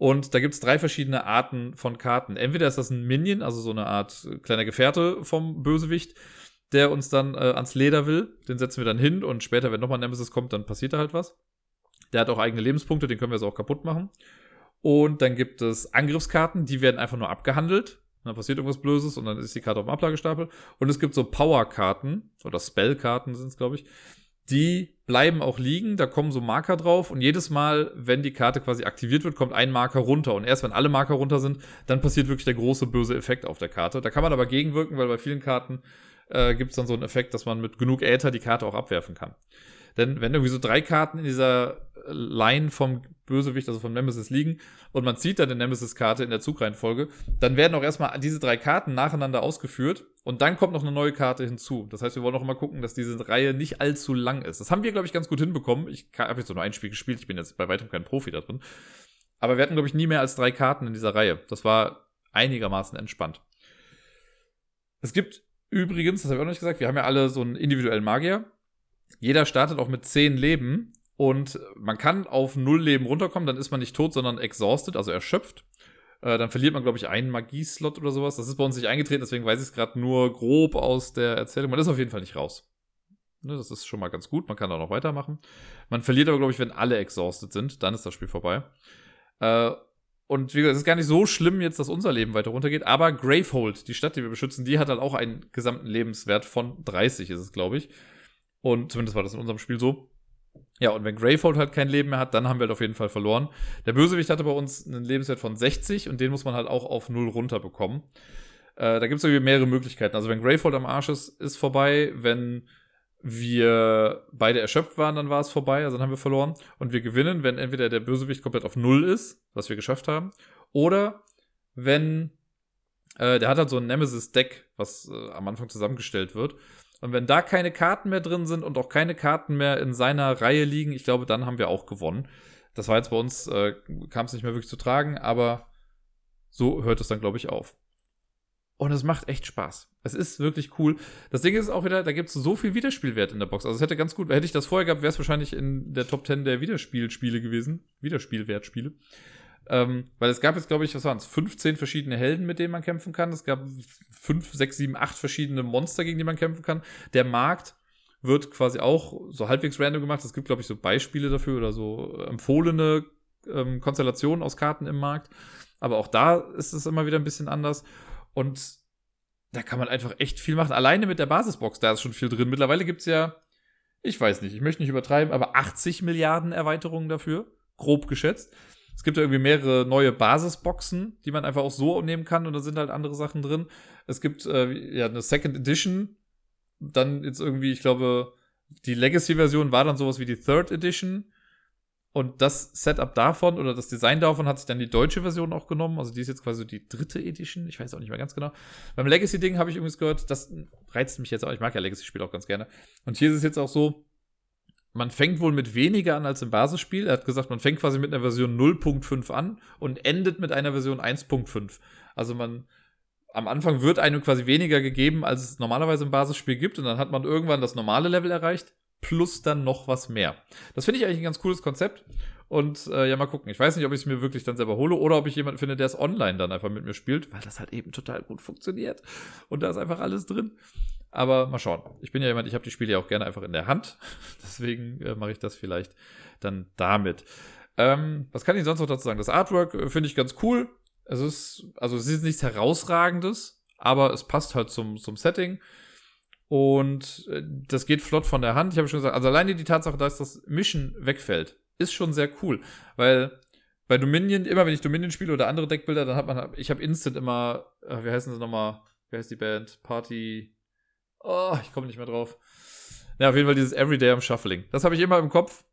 Und da gibt es drei verschiedene Arten von Karten. Entweder ist das ein Minion, also so eine Art kleiner Gefährte vom Bösewicht, der uns dann äh, ans Leder will. Den setzen wir dann hin und später, wenn nochmal Nemesis kommt, dann passiert da halt was. Der hat auch eigene Lebenspunkte, den können wir jetzt auch kaputt machen. Und dann gibt es Angriffskarten, die werden einfach nur abgehandelt. Dann passiert irgendwas Blöses und dann ist die Karte auf dem Ablagestapel. Und es gibt so Power-Karten oder Spell-Karten sind es, glaube ich, die bleiben auch liegen, da kommen so Marker drauf und jedes Mal, wenn die Karte quasi aktiviert wird, kommt ein Marker runter und erst wenn alle Marker runter sind, dann passiert wirklich der große böse Effekt auf der Karte. Da kann man aber gegenwirken, weil bei vielen Karten äh, gibt es dann so einen Effekt, dass man mit genug Äther die Karte auch abwerfen kann. Denn wenn irgendwie so drei Karten in dieser Line vom Bösewicht, also vom Nemesis liegen und man zieht dann die Nemesis-Karte in der Zugreihenfolge, dann werden auch erstmal diese drei Karten nacheinander ausgeführt und dann kommt noch eine neue Karte hinzu. Das heißt, wir wollen auch immer gucken, dass diese Reihe nicht allzu lang ist. Das haben wir, glaube ich, ganz gut hinbekommen. Ich habe jetzt nur ein Spiel gespielt, ich bin jetzt bei weitem kein Profi da drin. Aber wir hatten, glaube ich, nie mehr als drei Karten in dieser Reihe. Das war einigermaßen entspannt. Es gibt übrigens, das habe ich auch noch nicht gesagt, wir haben ja alle so einen individuellen Magier. Jeder startet auch mit zehn Leben und man kann auf null Leben runterkommen, dann ist man nicht tot, sondern exhausted, also erschöpft. Äh, dann verliert man, glaube ich, einen Magieslot oder sowas. Das ist bei uns nicht eingetreten, deswegen weiß ich es gerade nur grob aus der Erzählung. Man ist auf jeden Fall nicht raus. Ne, das ist schon mal ganz gut. Man kann da noch weitermachen. Man verliert aber, glaube ich, wenn alle exhausted sind. Dann ist das Spiel vorbei. Äh, und wie gesagt, es ist gar nicht so schlimm jetzt, dass unser Leben weiter runtergeht. Aber Gravehold, die Stadt, die wir beschützen, die hat halt auch einen gesamten Lebenswert von 30, ist es, glaube ich. Und zumindest war das in unserem Spiel so. Ja, und wenn Gravehold halt kein Leben mehr hat, dann haben wir halt auf jeden Fall verloren. Der Bösewicht hatte bei uns einen Lebenswert von 60 und den muss man halt auch auf 0 runterbekommen. Äh, da gibt es irgendwie mehrere Möglichkeiten. Also wenn Gravehold am Arsch ist, ist vorbei. Wenn wir beide erschöpft waren, dann war es vorbei, also dann haben wir verloren. Und wir gewinnen, wenn entweder der Bösewicht komplett auf Null ist, was wir geschafft haben, oder wenn äh, der hat halt so ein Nemesis-Deck, was äh, am Anfang zusammengestellt wird. Und wenn da keine Karten mehr drin sind und auch keine Karten mehr in seiner Reihe liegen, ich glaube, dann haben wir auch gewonnen. Das war jetzt bei uns, äh, kam es nicht mehr wirklich zu tragen, aber so hört es dann, glaube ich, auf. Und es macht echt Spaß. Es ist wirklich cool. Das Ding ist auch wieder, da gibt es so viel Wiederspielwert in der Box. Also es hätte ganz gut, hätte ich das vorher gehabt, wäre es wahrscheinlich in der Top 10 der Wiederspielspiele gewesen. Wiederspielwertspiele. Ähm, weil es gab jetzt, glaube ich, was waren es? 15 verschiedene Helden, mit denen man kämpfen kann. Es gab 5, 6, 7, 8 verschiedene Monster, gegen die man kämpfen kann. Der Markt wird quasi auch so halbwegs random gemacht. Es gibt, glaube ich, so Beispiele dafür oder so empfohlene ähm, Konstellationen aus Karten im Markt. Aber auch da ist es immer wieder ein bisschen anders. Und da kann man einfach echt viel machen. Alleine mit der Basisbox, da ist schon viel drin. Mittlerweile gibt es ja, ich weiß nicht, ich möchte nicht übertreiben, aber 80 Milliarden Erweiterungen dafür, grob geschätzt. Es gibt ja irgendwie mehrere neue Basisboxen, die man einfach auch so nehmen kann und da sind halt andere Sachen drin. Es gibt äh, ja eine Second Edition, dann jetzt irgendwie, ich glaube, die Legacy-Version war dann sowas wie die Third Edition. Und das Setup davon oder das Design davon hat sich dann die deutsche Version auch genommen. Also die ist jetzt quasi die dritte Edition. Ich weiß auch nicht mehr ganz genau. Beim Legacy-Ding habe ich übrigens gehört, das reizt mich jetzt auch. Ich mag ja Legacy-Spiele auch ganz gerne. Und hier ist es jetzt auch so, man fängt wohl mit weniger an als im Basisspiel. Er hat gesagt, man fängt quasi mit einer Version 0.5 an und endet mit einer Version 1.5. Also man, am Anfang wird einem quasi weniger gegeben, als es normalerweise im Basisspiel gibt. Und dann hat man irgendwann das normale Level erreicht plus dann noch was mehr. Das finde ich eigentlich ein ganz cooles Konzept. Und äh, ja, mal gucken. Ich weiß nicht, ob ich es mir wirklich dann selber hole oder ob ich jemanden finde, der es online dann einfach mit mir spielt, weil das halt eben total gut funktioniert. Und da ist einfach alles drin. Aber mal schauen. Ich bin ja jemand, ich habe die Spiele ja auch gerne einfach in der Hand. Deswegen äh, mache ich das vielleicht dann damit. Ähm, was kann ich sonst noch dazu sagen? Das Artwork äh, finde ich ganz cool. Es ist, also es ist nichts herausragendes, aber es passt halt zum, zum Setting. Und äh, das geht flott von der Hand. Ich habe schon gesagt, also alleine die Tatsache, dass das Mission wegfällt, ist schon sehr cool. Weil bei Dominion, immer wenn ich Dominion spiele oder andere Deckbilder, dann hat man, ich habe instant immer, äh, wie heißen sie nochmal? Wie heißt die Band? Party. Oh, ich komme nicht mehr drauf. Ja, auf jeden Fall dieses Everyday am Shuffling. Das habe ich immer im Kopf.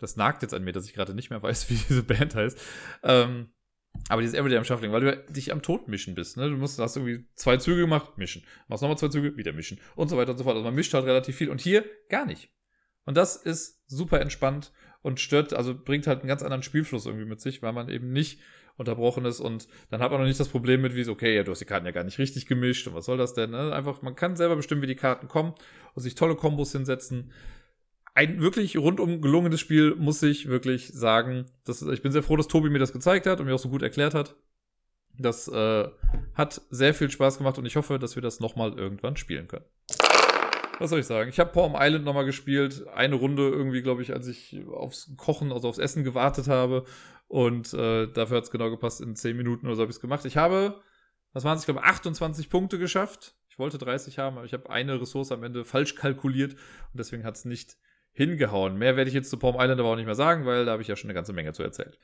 Das nagt jetzt an mir, dass ich gerade nicht mehr weiß, wie diese Band heißt. Ähm, aber dieses Everyday am Shuffling, weil du dich am Tod mischen bist. Ne? Du musst, hast irgendwie zwei Züge gemacht, mischen. Machst nochmal zwei Züge, wieder mischen. Und so weiter und so fort. Also man mischt halt relativ viel. Und hier gar nicht. Und das ist super entspannt und stört, also bringt halt einen ganz anderen Spielfluss irgendwie mit sich, weil man eben nicht unterbrochen ist und dann hat man noch nicht das Problem mit, wie so, okay, ja, du hast die Karten ja gar nicht richtig gemischt und was soll das denn? Ne? Einfach, man kann selber bestimmen, wie die Karten kommen und sich tolle Kombos hinsetzen ein wirklich rundum gelungenes Spiel, muss ich wirklich sagen. Das, ich bin sehr froh, dass Tobi mir das gezeigt hat und mir auch so gut erklärt hat. Das äh, hat sehr viel Spaß gemacht und ich hoffe, dass wir das nochmal irgendwann spielen können. Was soll ich sagen? Ich habe Palm Island nochmal gespielt. Eine Runde irgendwie, glaube ich, als ich aufs Kochen, also aufs Essen gewartet habe. Und äh, dafür hat es genau gepasst. In 10 Minuten oder so habe ich es gemacht. Ich habe, was waren es, ich glaube, 28 Punkte geschafft. Ich wollte 30 haben, aber ich habe eine Ressource am Ende falsch kalkuliert. Und deswegen hat es nicht hingehauen. Mehr werde ich jetzt zu Palm Island aber auch nicht mehr sagen, weil da habe ich ja schon eine ganze Menge zu erzählt.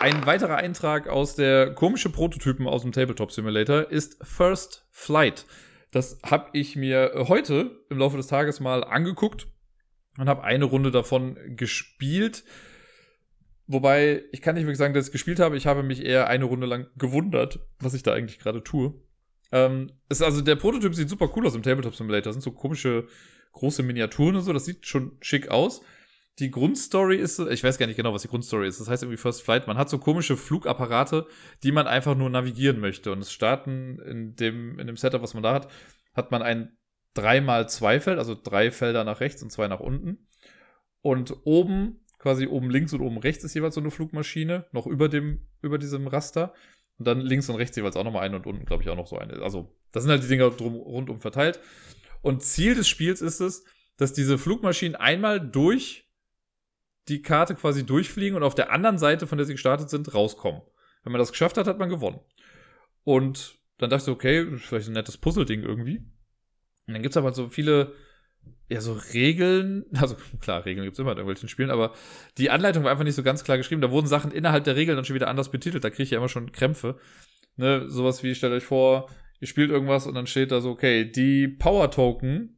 Ein weiterer Eintrag aus der komische Prototypen aus dem Tabletop Simulator ist First Flight. Das habe ich mir heute im Laufe des Tages mal angeguckt und habe eine Runde davon gespielt. Wobei, ich kann nicht wirklich sagen, dass ich gespielt habe. Ich habe mich eher eine Runde lang gewundert, was ich da eigentlich gerade tue. Ähm, ist also der Prototyp sieht super cool aus im Tabletop Simulator. Das sind so komische große Miniaturen und so. Das sieht schon schick aus. Die Grundstory ist, ich weiß gar nicht genau, was die Grundstory ist. Das heißt irgendwie First Flight. Man hat so komische Flugapparate, die man einfach nur navigieren möchte. Und es starten in dem, in dem Setup, was man da hat, hat man ein 3x2-Feld, also drei Felder nach rechts und zwei nach unten. Und oben, quasi oben links und oben rechts ist jeweils so eine Flugmaschine, noch über dem, über diesem Raster. Und dann links und rechts jeweils auch nochmal eine und unten, glaube ich, auch noch so eine. Also, das sind halt die Dinger drum, rundum verteilt. Und Ziel des Spiels ist es, dass diese Flugmaschinen einmal durch die Karte quasi durchfliegen und auf der anderen Seite, von der sie gestartet sind, rauskommen. Wenn man das geschafft hat, hat man gewonnen. Und dann dachte ich okay, vielleicht ein nettes Puzzle-Ding irgendwie. Und dann gibt es aber so viele, ja, so Regeln, also klar, Regeln gibt es immer in irgendwelchen Spielen, aber die Anleitung war einfach nicht so ganz klar geschrieben. Da wurden Sachen innerhalb der Regeln dann schon wieder anders betitelt. Da kriege ich ja immer schon Krämpfe. Ne, sowas wie, stellt euch vor, ihr spielt irgendwas und dann steht da so, okay, die Power-Token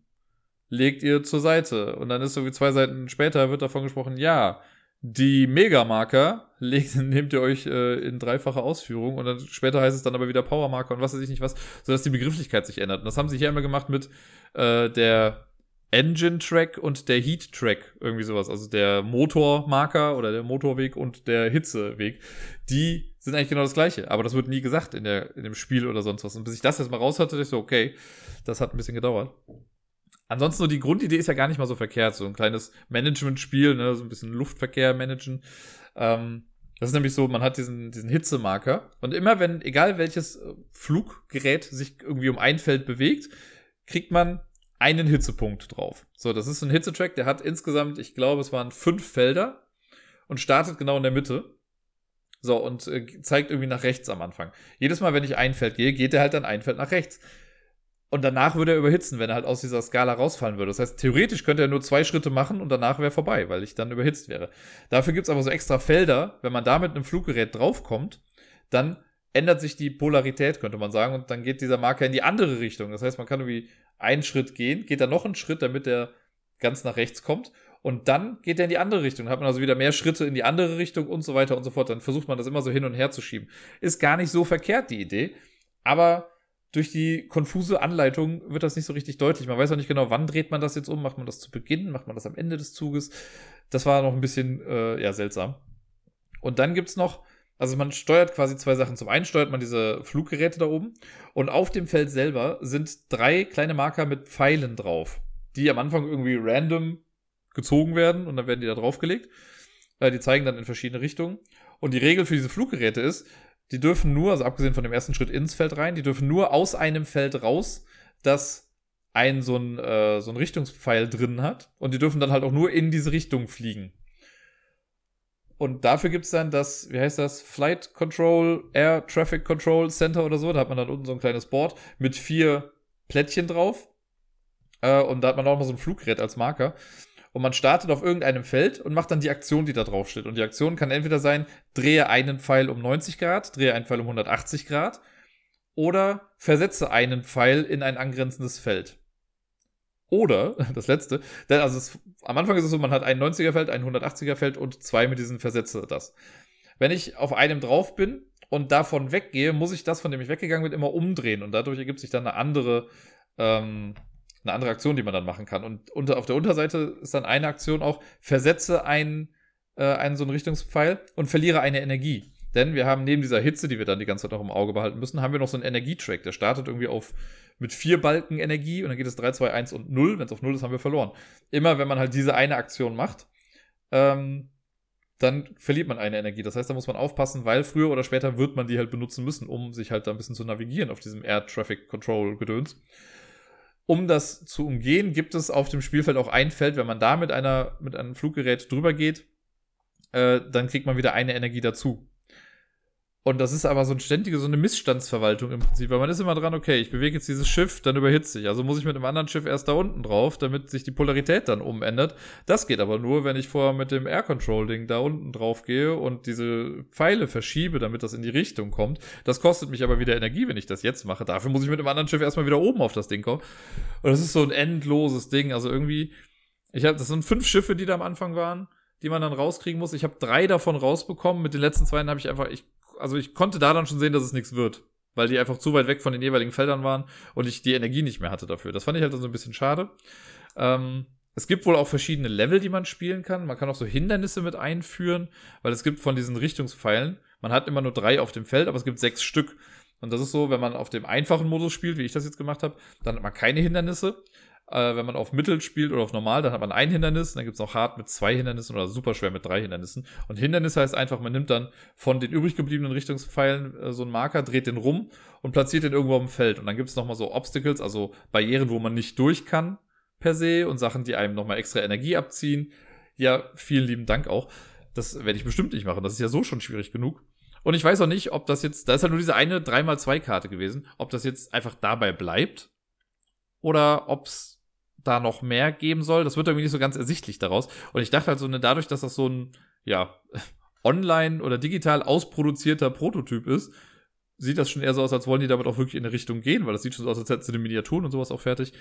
legt ihr zur Seite. Und dann ist so wie zwei Seiten später wird davon gesprochen, ja, die Megamarker legt, nehmt ihr euch äh, in dreifache Ausführung und dann später heißt es dann aber wieder Powermarker und was weiß ich nicht was, sodass die Begrifflichkeit sich ändert. Und das haben sie hier immer gemacht mit äh, der Engine Track und der Heat Track, irgendwie sowas. Also der Motormarker oder der Motorweg und der Hitzeweg. Die sind eigentlich genau das gleiche, aber das wird nie gesagt in, der, in dem Spiel oder sonst was. Und bis ich das jetzt mal raus hatte, ich so, okay, das hat ein bisschen gedauert. Ansonsten so die Grundidee ist ja gar nicht mal so verkehrt. So ein kleines Management-Spiel, ne, so ein bisschen Luftverkehr managen. Ähm, das ist nämlich so, man hat diesen, diesen Hitzemarker und immer wenn, egal welches äh, Fluggerät sich irgendwie um ein Feld bewegt, kriegt man einen Hitzepunkt drauf. So, das ist ein Hitzetrack, der hat insgesamt, ich glaube, es waren fünf Felder und startet genau in der Mitte. So, und äh, zeigt irgendwie nach rechts am Anfang. Jedes Mal, wenn ich ein Feld gehe, geht er halt dann ein Feld nach rechts. Und danach würde er überhitzen, wenn er halt aus dieser Skala rausfallen würde. Das heißt, theoretisch könnte er nur zwei Schritte machen und danach wäre vorbei, weil ich dann überhitzt wäre. Dafür gibt's aber so extra Felder. Wenn man da mit einem Fluggerät draufkommt, dann ändert sich die Polarität, könnte man sagen, und dann geht dieser Marker in die andere Richtung. Das heißt, man kann irgendwie einen Schritt gehen, geht dann noch einen Schritt, damit er ganz nach rechts kommt. Und dann geht er in die andere Richtung. Dann hat man also wieder mehr Schritte in die andere Richtung und so weiter und so fort. Dann versucht man das immer so hin und her zu schieben. Ist gar nicht so verkehrt, die Idee. Aber durch die konfuse Anleitung wird das nicht so richtig deutlich. Man weiß auch nicht genau, wann dreht man das jetzt um. Macht man das zu Beginn? Macht man das am Ende des Zuges? Das war noch ein bisschen äh, ja, seltsam. Und dann gibt's noch, also man steuert quasi zwei Sachen. Zum einen steuert man diese Fluggeräte da oben und auf dem Feld selber sind drei kleine Marker mit Pfeilen drauf, die am Anfang irgendwie random gezogen werden und dann werden die da draufgelegt. Äh, die zeigen dann in verschiedene Richtungen. Und die Regel für diese Fluggeräte ist, die dürfen nur, also abgesehen von dem ersten Schritt ins Feld rein, die dürfen nur aus einem Feld raus, das ein so ein, äh, so Richtungspfeil drin hat. Und die dürfen dann halt auch nur in diese Richtung fliegen. Und dafür gibt's dann das, wie heißt das, Flight Control, Air Traffic Control Center oder so. Da hat man dann unten so ein kleines Board mit vier Plättchen drauf. Äh, und da hat man auch noch so ein Fluggerät als Marker und man startet auf irgendeinem Feld und macht dann die Aktion, die da drauf steht. Und die Aktion kann entweder sein, drehe einen Pfeil um 90 Grad, drehe einen Pfeil um 180 Grad oder versetze einen Pfeil in ein angrenzendes Feld. Oder, das letzte, denn also es, am Anfang ist es so, man hat ein 90er Feld, ein 180er Feld und zwei mit diesen Versetze das. Wenn ich auf einem drauf bin und davon weggehe, muss ich das, von dem ich weggegangen bin, immer umdrehen und dadurch ergibt sich dann eine andere ähm, eine andere Aktion, die man dann machen kann. Und unter, auf der Unterseite ist dann eine Aktion auch, versetze einen, äh, einen so einen Richtungspfeil und verliere eine Energie. Denn wir haben neben dieser Hitze, die wir dann die ganze Zeit noch im Auge behalten müssen, haben wir noch so einen Energietrack. Der startet irgendwie auf mit vier Balken Energie und dann geht es 3, 2, 1 und 0. Wenn es auf 0 ist, haben wir verloren. Immer wenn man halt diese eine Aktion macht, ähm, dann verliert man eine Energie. Das heißt, da muss man aufpassen, weil früher oder später wird man die halt benutzen müssen, um sich halt da ein bisschen zu navigieren auf diesem Air Traffic Control Gedöns. Um das zu umgehen, gibt es auf dem Spielfeld auch ein Feld, wenn man da mit, einer, mit einem Fluggerät drüber geht, äh, dann kriegt man wieder eine Energie dazu. Und das ist aber so eine ständige, so eine Missstandsverwaltung im Prinzip, weil man ist immer dran, okay, ich bewege jetzt dieses Schiff, dann überhitze ich. Also muss ich mit einem anderen Schiff erst da unten drauf, damit sich die Polarität dann umändert. Das geht aber nur, wenn ich vorher mit dem Air Control Ding da unten drauf gehe und diese Pfeile verschiebe, damit das in die Richtung kommt. Das kostet mich aber wieder Energie, wenn ich das jetzt mache. Dafür muss ich mit einem anderen Schiff erstmal wieder oben auf das Ding kommen. Und das ist so ein endloses Ding. Also irgendwie, ich habe, das sind fünf Schiffe, die da am Anfang waren die man dann rauskriegen muss. Ich habe drei davon rausbekommen. Mit den letzten zwei habe ich einfach, ich also ich konnte da dann schon sehen, dass es nichts wird. Weil die einfach zu weit weg von den jeweiligen Feldern waren und ich die Energie nicht mehr hatte dafür. Das fand ich halt so ein bisschen schade. Ähm, es gibt wohl auch verschiedene Level, die man spielen kann. Man kann auch so Hindernisse mit einführen, weil es gibt von diesen Richtungspfeilen, man hat immer nur drei auf dem Feld, aber es gibt sechs Stück. Und das ist so, wenn man auf dem einfachen Modus spielt, wie ich das jetzt gemacht habe, dann hat man keine Hindernisse. Äh, wenn man auf Mittel spielt oder auf Normal, dann hat man ein Hindernis. Dann gibt es auch Hard mit zwei Hindernissen oder super schwer mit drei Hindernissen. Und Hindernis heißt einfach, man nimmt dann von den übrig gebliebenen Richtungspfeilen äh, so einen Marker, dreht den rum und platziert den irgendwo am Feld. Und dann gibt es nochmal so Obstacles, also Barrieren, wo man nicht durch kann per se und Sachen, die einem nochmal extra Energie abziehen. Ja, vielen lieben Dank auch. Das werde ich bestimmt nicht machen. Das ist ja so schon schwierig genug. Und ich weiß auch nicht, ob das jetzt, da ist halt nur diese eine 3x2-Karte gewesen, ob das jetzt einfach dabei bleibt oder ob es da noch mehr geben soll. Das wird irgendwie nicht so ganz ersichtlich daraus. Und ich dachte halt so, ne, dadurch, dass das so ein, ja, online oder digital ausproduzierter Prototyp ist, sieht das schon eher so aus, als wollen die damit auch wirklich in eine Richtung gehen, weil das sieht schon so aus, als hätten sie die Miniaturen und sowas auch fertig.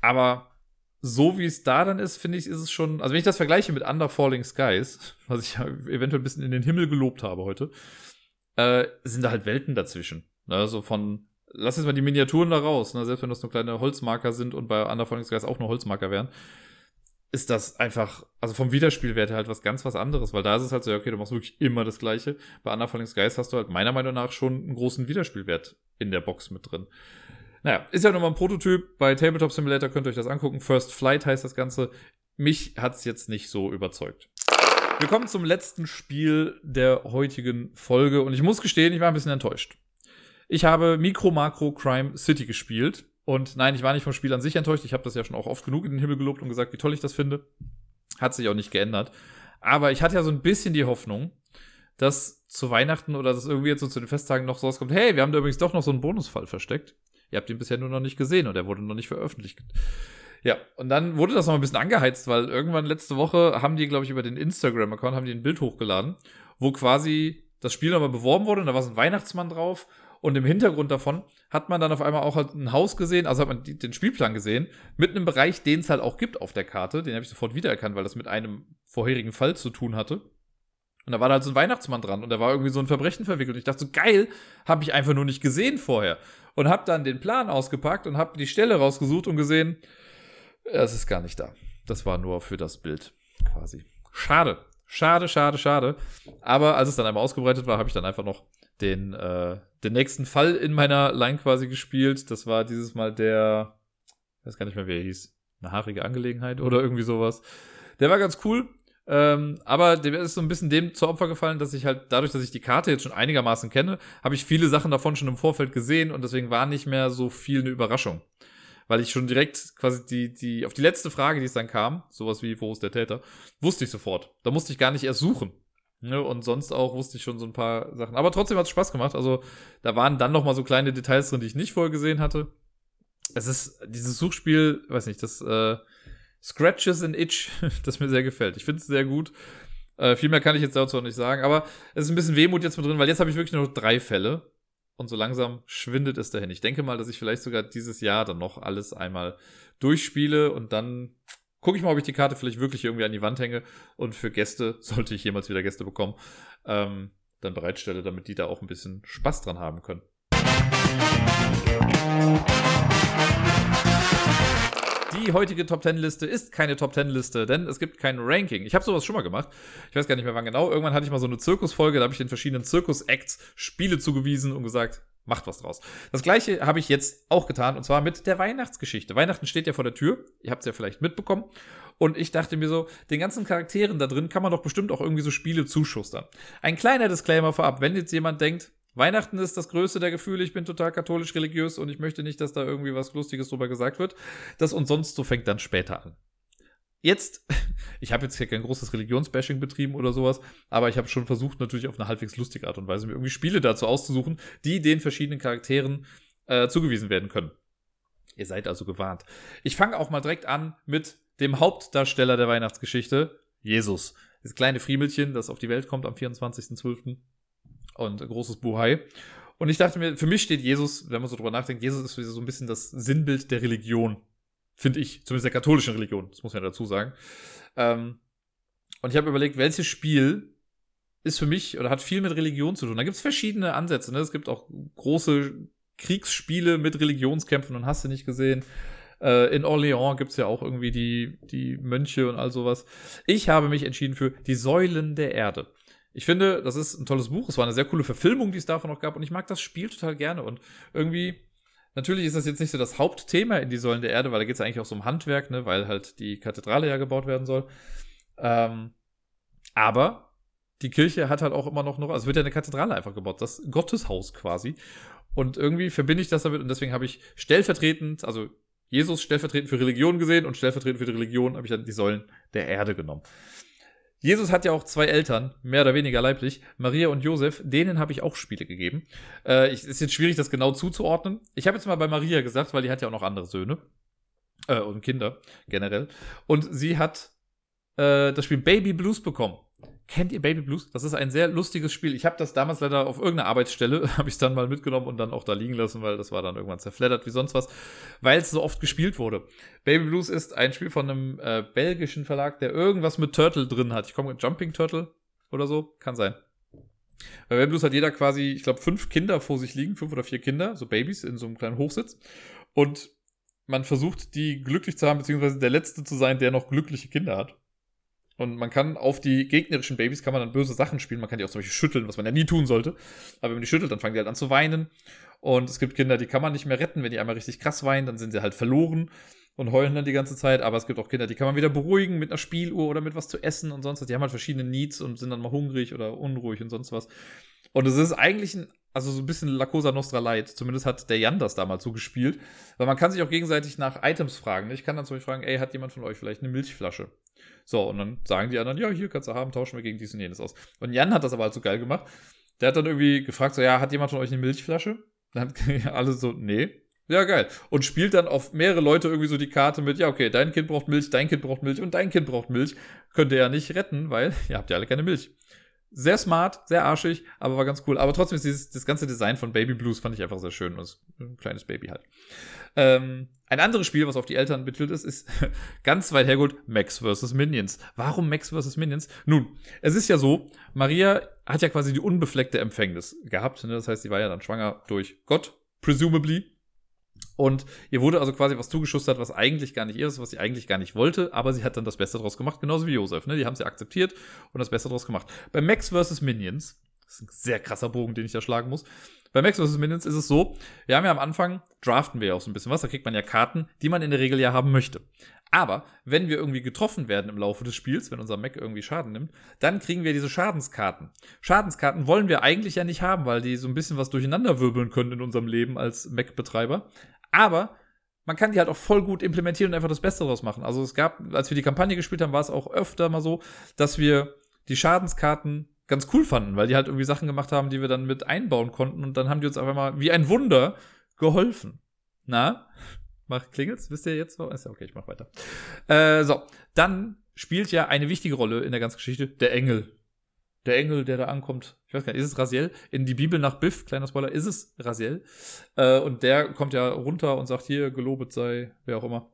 Aber so wie es da dann ist, finde ich, ist es schon, also wenn ich das vergleiche mit Under Falling Skies, was ich ja eventuell ein bisschen in den Himmel gelobt habe heute, äh, sind da halt Welten dazwischen. Also von, lass jetzt mal die Miniaturen da raus, ne? selbst wenn das nur kleine Holzmarker sind und bei Under Falling Skies auch nur Holzmarker wären, ist das einfach, also vom Wiederspielwert halt was ganz was anderes, weil da ist es halt so, okay, du machst wirklich immer das Gleiche. Bei Under Falling Skies hast du halt meiner Meinung nach schon einen großen Wiederspielwert in der Box mit drin. Naja, ist ja nochmal ein Prototyp. Bei Tabletop Simulator könnt ihr euch das angucken. First Flight heißt das Ganze. Mich hat es jetzt nicht so überzeugt. Wir kommen zum letzten Spiel der heutigen Folge und ich muss gestehen, ich war ein bisschen enttäuscht. Ich habe Micro Macro Crime City gespielt und nein, ich war nicht vom Spiel an sich enttäuscht. Ich habe das ja schon auch oft genug in den Himmel gelobt und gesagt, wie toll ich das finde. Hat sich auch nicht geändert. Aber ich hatte ja so ein bisschen die Hoffnung, dass zu Weihnachten oder dass irgendwie jetzt so zu den Festtagen noch so rauskommt, hey, wir haben da übrigens doch noch so einen Bonusfall versteckt. Ihr habt ihn bisher nur noch nicht gesehen und er wurde noch nicht veröffentlicht. Ja, und dann wurde das noch ein bisschen angeheizt, weil irgendwann letzte Woche haben die, glaube ich, über den Instagram-Account haben die ein Bild hochgeladen, wo quasi das Spiel nochmal beworben wurde und da war so ein Weihnachtsmann drauf und im Hintergrund davon hat man dann auf einmal auch halt ein Haus gesehen, also hat man den Spielplan gesehen, mit einem Bereich, den es halt auch gibt auf der Karte. Den habe ich sofort wiedererkannt, weil das mit einem vorherigen Fall zu tun hatte. Und da war da halt so ein Weihnachtsmann dran und da war irgendwie so ein Verbrechen verwickelt. Und ich dachte so, geil, habe ich einfach nur nicht gesehen vorher. Und habe dann den Plan ausgepackt und habe die Stelle rausgesucht und gesehen, es ist gar nicht da. Das war nur für das Bild quasi. Schade. Schade, schade, schade. Aber als es dann einmal ausgebreitet war, habe ich dann einfach noch den, äh, den nächsten Fall in meiner Line quasi gespielt. Das war dieses Mal der, ich weiß gar nicht mehr, wie er hieß. Eine haarige Angelegenheit oder irgendwie sowas. Der war ganz cool. Ähm, aber der ist so ein bisschen dem zu Opfer gefallen, dass ich halt dadurch, dass ich die Karte jetzt schon einigermaßen kenne, habe ich viele Sachen davon schon im Vorfeld gesehen und deswegen war nicht mehr so viel eine Überraschung. Weil ich schon direkt quasi die, die, auf die letzte Frage, die es dann kam, sowas wie, wo ist der Täter, wusste ich sofort. Da musste ich gar nicht erst suchen. Ne? Und sonst auch wusste ich schon so ein paar Sachen. Aber trotzdem hat es Spaß gemacht. Also da waren dann noch mal so kleine Details drin, die ich nicht vorher gesehen hatte. Es ist dieses Suchspiel, weiß nicht, das äh, Scratches and Itch, das mir sehr gefällt. Ich finde es sehr gut. Äh, viel mehr kann ich jetzt dazu auch nicht sagen, aber es ist ein bisschen Wehmut jetzt mit drin, weil jetzt habe ich wirklich nur noch drei Fälle und so langsam schwindet es dahin. Ich denke mal, dass ich vielleicht sogar dieses Jahr dann noch alles einmal durchspiele und dann gucke ich mal, ob ich die Karte vielleicht wirklich irgendwie an die Wand hänge und für Gäste, sollte ich jemals wieder Gäste bekommen, ähm, dann bereitstelle, damit die da auch ein bisschen Spaß dran haben können. Die heutige Top 10 Liste ist keine Top 10 Liste, denn es gibt kein Ranking. Ich habe sowas schon mal gemacht. Ich weiß gar nicht mehr wann genau. Irgendwann hatte ich mal so eine Zirkusfolge, da habe ich den verschiedenen Zirkus-Acts Spiele zugewiesen und gesagt, macht was draus. Das gleiche habe ich jetzt auch getan und zwar mit der Weihnachtsgeschichte. Weihnachten steht ja vor der Tür. Ihr habt es ja vielleicht mitbekommen. Und ich dachte mir so, den ganzen Charakteren da drin kann man doch bestimmt auch irgendwie so Spiele zuschustern. Ein kleiner Disclaimer vorab, wenn jetzt jemand denkt, Weihnachten ist das größte der Gefühle, ich bin total katholisch religiös und ich möchte nicht, dass da irgendwie was Lustiges drüber gesagt wird. Das und sonst so fängt dann später an. Jetzt, ich habe jetzt hier kein großes Religionsbashing betrieben oder sowas, aber ich habe schon versucht, natürlich auf eine halbwegs lustige Art und Weise mir irgendwie Spiele dazu auszusuchen, die den verschiedenen Charakteren äh, zugewiesen werden können. Ihr seid also gewarnt. Ich fange auch mal direkt an mit dem Hauptdarsteller der Weihnachtsgeschichte, Jesus. Das kleine Friemelchen, das auf die Welt kommt am 24.12 und großes Buhai. Und ich dachte mir, für mich steht Jesus, wenn man so drüber nachdenkt, Jesus ist so ein bisschen das Sinnbild der Religion. Finde ich, zumindest der katholischen Religion, das muss man ja dazu sagen. Ähm, und ich habe überlegt, welches Spiel ist für mich oder hat viel mit Religion zu tun. Da gibt es verschiedene Ansätze. Ne? Es gibt auch große Kriegsspiele mit Religionskämpfen und hast du nicht gesehen. Äh, in Orléans gibt es ja auch irgendwie die, die Mönche und all sowas. Ich habe mich entschieden für die Säulen der Erde. Ich finde, das ist ein tolles Buch. Es war eine sehr coole Verfilmung, die es davon noch gab. Und ich mag das Spiel total gerne. Und irgendwie Natürlich ist das jetzt nicht so das Hauptthema in die Säulen der Erde, weil da geht es eigentlich auch so um Handwerk, ne, weil halt die Kathedrale ja gebaut werden soll. Ähm, aber die Kirche hat halt auch immer noch, noch, also wird ja eine Kathedrale einfach gebaut, das Gotteshaus quasi. Und irgendwie verbinde ich das damit und deswegen habe ich stellvertretend, also Jesus stellvertretend für Religion gesehen und stellvertretend für die Religion habe ich dann die Säulen der Erde genommen. Jesus hat ja auch zwei Eltern, mehr oder weniger leiblich, Maria und Josef, denen habe ich auch Spiele gegeben. Äh, ist jetzt schwierig, das genau zuzuordnen. Ich habe jetzt mal bei Maria gesagt, weil die hat ja auch noch andere Söhne äh, und Kinder generell. Und sie hat äh, das Spiel Baby Blues bekommen. Kennt ihr Baby Blues? Das ist ein sehr lustiges Spiel. Ich habe das damals leider auf irgendeiner Arbeitsstelle, habe ich dann mal mitgenommen und dann auch da liegen lassen, weil das war dann irgendwann zerfleddert wie sonst was, weil es so oft gespielt wurde. Baby Blues ist ein Spiel von einem äh, belgischen Verlag, der irgendwas mit Turtle drin hat. Ich komme mit Jumping Turtle oder so, kann sein. Bei Baby Blues hat jeder quasi, ich glaube, fünf Kinder vor sich liegen, fünf oder vier Kinder, so Babys in so einem kleinen Hochsitz. Und man versucht, die glücklich zu haben, beziehungsweise der Letzte zu sein, der noch glückliche Kinder hat. Und man kann auf die gegnerischen Babys kann man dann böse Sachen spielen. Man kann die auch zum Beispiel schütteln, was man ja nie tun sollte. Aber wenn man die schüttelt, dann fangen die halt an zu weinen. Und es gibt Kinder, die kann man nicht mehr retten. Wenn die einmal richtig krass weinen, dann sind sie halt verloren und heulen dann die ganze Zeit. Aber es gibt auch Kinder, die kann man wieder beruhigen mit einer Spieluhr oder mit was zu essen und sonst was. Die haben halt verschiedene Needs und sind dann mal hungrig oder unruhig und sonst was. Und es ist eigentlich ein, also so ein bisschen La Cosa Nostra Light. Zumindest hat der Jan das damals so gespielt. Weil man kann sich auch gegenseitig nach Items fragen. Ich kann dann zum Beispiel fragen, ey, hat jemand von euch vielleicht eine Milchflasche? So, und dann sagen die anderen, ja, hier kannst du haben, tauschen wir gegen dies und jenes aus. Und Jan hat das aber halt so geil gemacht. Der hat dann irgendwie gefragt, so, ja, hat jemand von euch eine Milchflasche? Dann alle so, nee. Ja, geil. Und spielt dann auf mehrere Leute irgendwie so die Karte mit, ja, okay, dein Kind braucht Milch, dein Kind braucht Milch und dein Kind braucht Milch. Könnt ihr ja nicht retten, weil ihr habt ja alle keine Milch. Sehr smart, sehr arschig, aber war ganz cool. Aber trotzdem ist dieses, das ganze Design von Baby Blues fand ich einfach sehr schön. Das ein kleines Baby halt. Ähm, ein anderes Spiel, was auf die Eltern betitelt ist, ist ganz weit hergeholt Max vs. Minions. Warum Max vs. Minions? Nun, es ist ja so, Maria hat ja quasi die unbefleckte Empfängnis gehabt. Ne? Das heißt, sie war ja dann schwanger durch Gott, presumably. Und ihr wurde also quasi was zugeschustert, was eigentlich gar nicht ihr ist, was sie eigentlich gar nicht wollte, aber sie hat dann das Beste draus gemacht, genauso wie Josef. Ne? Die haben sie akzeptiert und das Beste draus gemacht. Bei Max vs. Minions, das ist ein sehr krasser Bogen, den ich da schlagen muss. Bei Max vs. Minions ist es so, wir haben ja am Anfang, draften wir ja auch so ein bisschen was, da kriegt man ja Karten, die man in der Regel ja haben möchte. Aber wenn wir irgendwie getroffen werden im Laufe des Spiels, wenn unser Mac irgendwie Schaden nimmt, dann kriegen wir diese Schadenskarten. Schadenskarten wollen wir eigentlich ja nicht haben, weil die so ein bisschen was durcheinander wirbeln können in unserem Leben als Mac-Betreiber. Aber man kann die halt auch voll gut implementieren und einfach das Beste daraus machen. Also es gab, als wir die Kampagne gespielt haben, war es auch öfter mal so, dass wir die Schadenskarten ganz cool fanden, weil die halt irgendwie Sachen gemacht haben, die wir dann mit einbauen konnten und dann haben die uns einfach mal wie ein Wunder geholfen. Na? Mach klingelt's? Wisst ihr jetzt? Ist ja okay, ich mach weiter. Äh, so, dann spielt ja eine wichtige Rolle in der ganzen Geschichte der Engel. Der Engel, der da ankommt, ich weiß gar nicht, ist es Raziel? In die Bibel nach Biff, kleiner Spoiler, ist es Raziel. Äh, und der kommt ja runter und sagt, hier, gelobet sei, wer auch immer.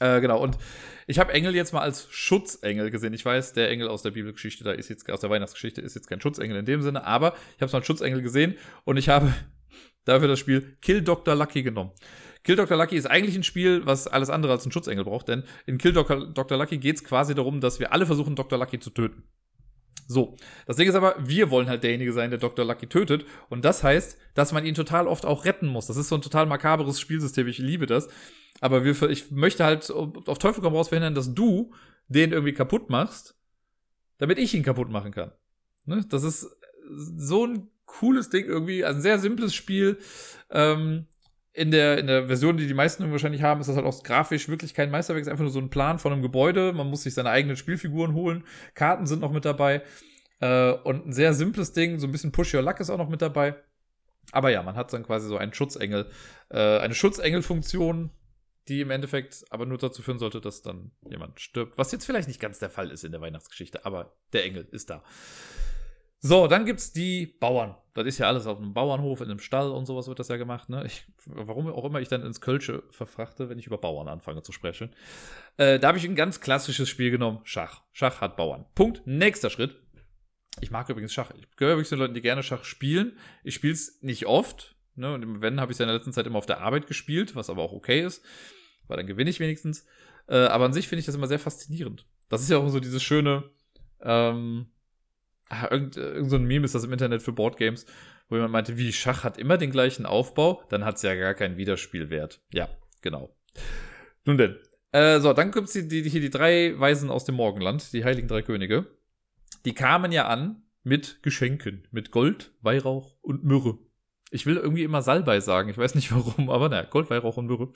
Äh, genau, und ich habe Engel jetzt mal als Schutzengel gesehen. Ich weiß, der Engel aus der Bibelgeschichte, da ist jetzt aus der Weihnachtsgeschichte, ist jetzt kein Schutzengel in dem Sinne, aber ich habe es mal als Schutzengel gesehen und ich habe dafür das Spiel Kill Dr. Lucky genommen. Kill Dr. Lucky ist eigentlich ein Spiel, was alles andere als ein Schutzengel braucht, denn in Kill. Dr. Lucky geht es quasi darum, dass wir alle versuchen, Dr. Lucky zu töten. So, das Ding ist aber, wir wollen halt derjenige sein, der Dr. Lucky tötet. Und das heißt, dass man ihn total oft auch retten muss. Das ist so ein total makaberes Spielsystem. Ich liebe das. Aber wir, ich möchte halt auf Teufel komm raus verhindern, dass du den irgendwie kaputt machst, damit ich ihn kaputt machen kann. Ne? Das ist so ein cooles Ding irgendwie, ein sehr simples Spiel. Ähm, in der, in der Version, die die meisten wahrscheinlich haben, ist das halt auch grafisch wirklich kein Meisterwerk. Es ist einfach nur so ein Plan von einem Gebäude. Man muss sich seine eigenen Spielfiguren holen. Karten sind noch mit dabei. Äh, und ein sehr simples Ding. So ein bisschen Push Your Luck ist auch noch mit dabei. Aber ja, man hat dann quasi so einen Schutzengel, äh, eine Schutzengel-Funktion, die im Endeffekt aber nur dazu führen sollte, dass dann jemand stirbt. Was jetzt vielleicht nicht ganz der Fall ist in der Weihnachtsgeschichte, aber der Engel ist da. So, dann gibt's die Bauern. Das ist ja alles auf einem Bauernhof, in einem Stall und sowas wird das ja gemacht. Ne? Ich, warum auch immer ich dann ins Kölsche verfrachte, wenn ich über Bauern anfange zu sprechen. Äh, da habe ich ein ganz klassisches Spiel genommen. Schach. Schach hat Bauern. Punkt. Nächster Schritt. Ich mag übrigens Schach. Ich gehöre übrigens zu den Leuten, die gerne Schach spielen. Ich spiele es nicht oft. Ne? Und wenn, habe ich es ja in der letzten Zeit immer auf der Arbeit gespielt, was aber auch okay ist. Weil dann gewinne ich wenigstens. Äh, aber an sich finde ich das immer sehr faszinierend. Das ist ja auch so dieses schöne, ähm, Ah, irgend, irgend so ein Meme ist das im Internet für Boardgames, wo jemand meinte, wie Schach hat immer den gleichen Aufbau, dann hat es ja gar keinen Wiederspielwert. Ja, genau. Nun denn. Äh, so, dann gibt es die, die, hier die drei Weisen aus dem Morgenland, die heiligen drei Könige. Die kamen ja an mit Geschenken, mit Gold, Weihrauch und Myrrhe. Ich will irgendwie immer Salbei sagen. Ich weiß nicht warum, aber naja, Gold, Weihrauch und Myrrhe.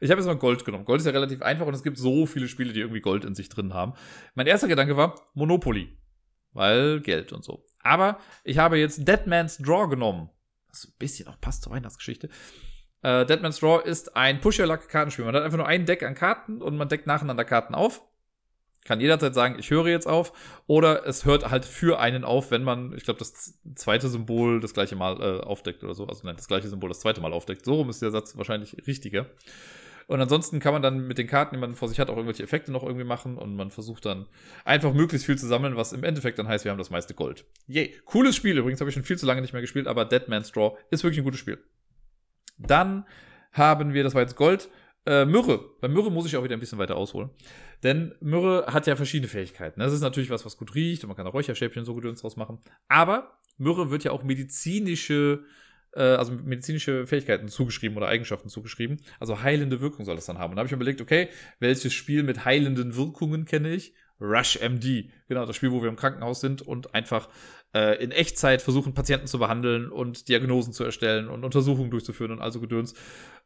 Ich habe jetzt mal Gold genommen. Gold ist ja relativ einfach und es gibt so viele Spiele, die irgendwie Gold in sich drin haben. Mein erster Gedanke war Monopoly. Weil Geld und so. Aber ich habe jetzt Dead Man's Draw genommen. Was ein bisschen auch passt zur Weihnachtsgeschichte. Äh, Dead Man's Draw ist ein Push-Your-Luck-Kartenspiel. Man hat einfach nur ein Deck an Karten und man deckt nacheinander Karten auf kann jederzeit sagen, ich höre jetzt auf. Oder es hört halt für einen auf, wenn man, ich glaube, das zweite Symbol das gleiche Mal äh, aufdeckt oder so. Also nein, das gleiche Symbol das zweite Mal aufdeckt. So rum ist der Satz wahrscheinlich richtiger. Und ansonsten kann man dann mit den Karten, die man vor sich hat, auch irgendwelche Effekte noch irgendwie machen und man versucht dann einfach möglichst viel zu sammeln, was im Endeffekt dann heißt, wir haben das meiste Gold. Yay. Cooles Spiel übrigens, habe ich schon viel zu lange nicht mehr gespielt, aber Dead Man's Draw ist wirklich ein gutes Spiel. Dann haben wir, das war jetzt Gold, äh, Myrrhe. Bei Myrrhe muss ich auch wieder ein bisschen weiter ausholen. Denn Myrrhe hat ja verschiedene Fähigkeiten. Das ist natürlich was, was gut riecht und man kann da Räucherstäbchen so gut draus machen. Aber Myrrhe wird ja auch medizinische, äh, also medizinische Fähigkeiten zugeschrieben oder Eigenschaften zugeschrieben. Also heilende Wirkung soll das dann haben. Und da habe ich mir überlegt, okay, welches Spiel mit heilenden Wirkungen kenne ich? Rush MD. Genau, das Spiel, wo wir im Krankenhaus sind und einfach äh, in Echtzeit versuchen, Patienten zu behandeln und Diagnosen zu erstellen und Untersuchungen durchzuführen und also Gedöns.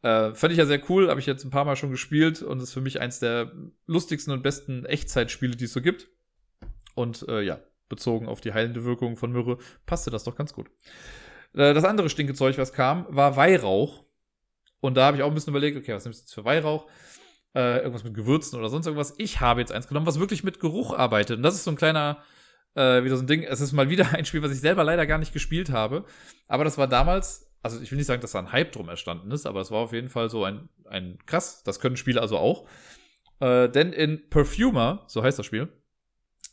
Äh, fand ich ja sehr cool, habe ich jetzt ein paar Mal schon gespielt und ist für mich eins der lustigsten und besten Echtzeitspiele, die es so gibt. Und äh, ja, bezogen auf die heilende Wirkung von Myrrhe, passte das doch ganz gut. Äh, das andere Stinkezeug, was kam, war Weihrauch. Und da habe ich auch ein bisschen überlegt, okay, was nimmst du jetzt für Weihrauch? Äh, irgendwas mit Gewürzen oder sonst irgendwas. Ich habe jetzt eins genommen, was wirklich mit Geruch arbeitet. Und das ist so ein kleiner äh, wieder so ein Ding. Es ist mal wieder ein Spiel, was ich selber leider gar nicht gespielt habe. Aber das war damals, also ich will nicht sagen, dass da ein Hype drum entstanden ist, aber es war auf jeden Fall so ein, ein krass, das können Spiele also auch. Äh, denn in Perfumer, so heißt das Spiel,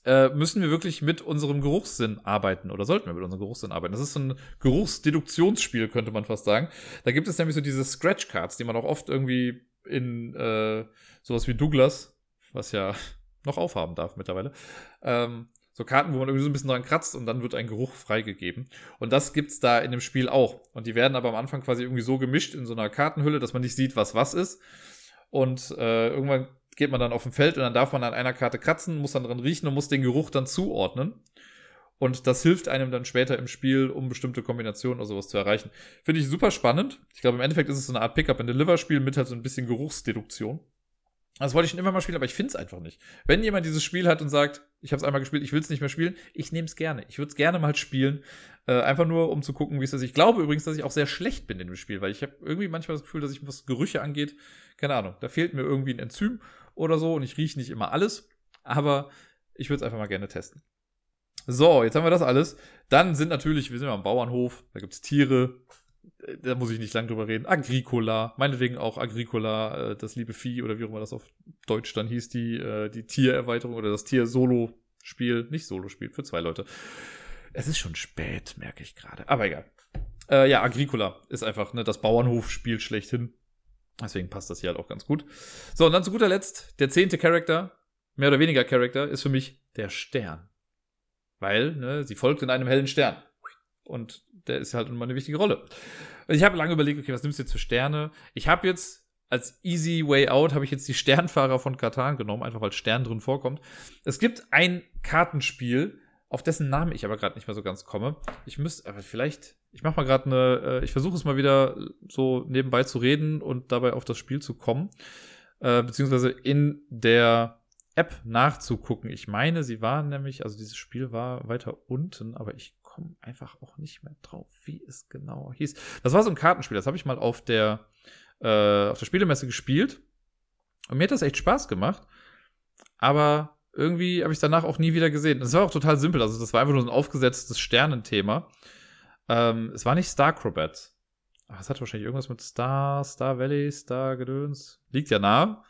äh, müssen wir wirklich mit unserem Geruchssinn arbeiten oder sollten wir mit unserem Geruchssinn arbeiten. Das ist so ein Geruchsdeduktionsspiel, könnte man fast sagen. Da gibt es nämlich so diese Scratch-Cards, die man auch oft irgendwie in äh, sowas wie Douglas, was ja noch aufhaben darf mittlerweile, ähm, so Karten, wo man irgendwie so ein bisschen dran kratzt und dann wird ein Geruch freigegeben. Und das gibt's da in dem Spiel auch. Und die werden aber am Anfang quasi irgendwie so gemischt in so einer Kartenhülle, dass man nicht sieht, was was ist. Und äh, irgendwann geht man dann auf dem Feld und dann darf man an einer Karte kratzen, muss dann dran riechen und muss den Geruch dann zuordnen. Und das hilft einem dann später im Spiel, um bestimmte Kombinationen oder sowas zu erreichen. Finde ich super spannend. Ich glaube, im Endeffekt ist es so eine Art Pickup-and-Deliver-Spiel mit halt so ein bisschen Geruchsdeduktion. Das wollte ich schon immer mal spielen, aber ich finde es einfach nicht. Wenn jemand dieses Spiel hat und sagt, ich habe es einmal gespielt, ich will es nicht mehr spielen, ich nehme es gerne. Ich würde es gerne mal spielen. Äh, einfach nur, um zu gucken, wie es ist. Ich glaube übrigens, dass ich auch sehr schlecht bin in dem Spiel, weil ich habe irgendwie manchmal das Gefühl, dass ich, was Gerüche angeht, keine Ahnung, da fehlt mir irgendwie ein Enzym oder so und ich rieche nicht immer alles. Aber ich würde es einfach mal gerne testen. So, jetzt haben wir das alles. Dann sind natürlich, wir sind ja am Bauernhof, da gibt es Tiere, äh, da muss ich nicht lang drüber reden. Agricola, meinetwegen auch Agricola, äh, das liebe Vieh oder wie auch immer das auf Deutsch dann hieß, die, äh, die Tiererweiterung oder das Tier-Solo-Spiel. Nicht Solo-Spiel, für zwei Leute. Es ist schon spät, merke ich gerade. Aber egal. Äh, ja, Agricola ist einfach ne, das Bauernhofspiel schlechthin. Deswegen passt das hier halt auch ganz gut. So, und dann zu guter Letzt, der zehnte Charakter, mehr oder weniger Charakter, ist für mich der Stern. Weil, ne, sie folgt in einem hellen Stern. Und der ist halt immer eine wichtige Rolle. Und ich habe lange überlegt, okay, was nimmst du jetzt für Sterne? Ich habe jetzt als Easy Way Out habe ich jetzt die Sternfahrer von Katan genommen, einfach weil Stern drin vorkommt. Es gibt ein Kartenspiel, auf dessen Namen ich aber gerade nicht mehr so ganz komme. Ich müsste, aber vielleicht, ich mache mal gerade eine, äh, ich versuche es mal wieder so nebenbei zu reden und dabei auf das Spiel zu kommen, äh, beziehungsweise in der App nachzugucken. Ich meine, sie war nämlich, also dieses Spiel war weiter unten, aber ich komme einfach auch nicht mehr drauf, wie es genau hieß. Das war so ein Kartenspiel, das habe ich mal auf der, äh, auf der Spielemesse gespielt. Und mir hat das echt Spaß gemacht. Aber irgendwie habe ich danach auch nie wieder gesehen. Das war auch total simpel. Also, das war einfach nur so ein aufgesetztes Sternenthema. Ähm, es war nicht Starcrobat. Ach, es hat wahrscheinlich irgendwas mit Star, Star Valley, Star Gedöns. Liegt ja nah.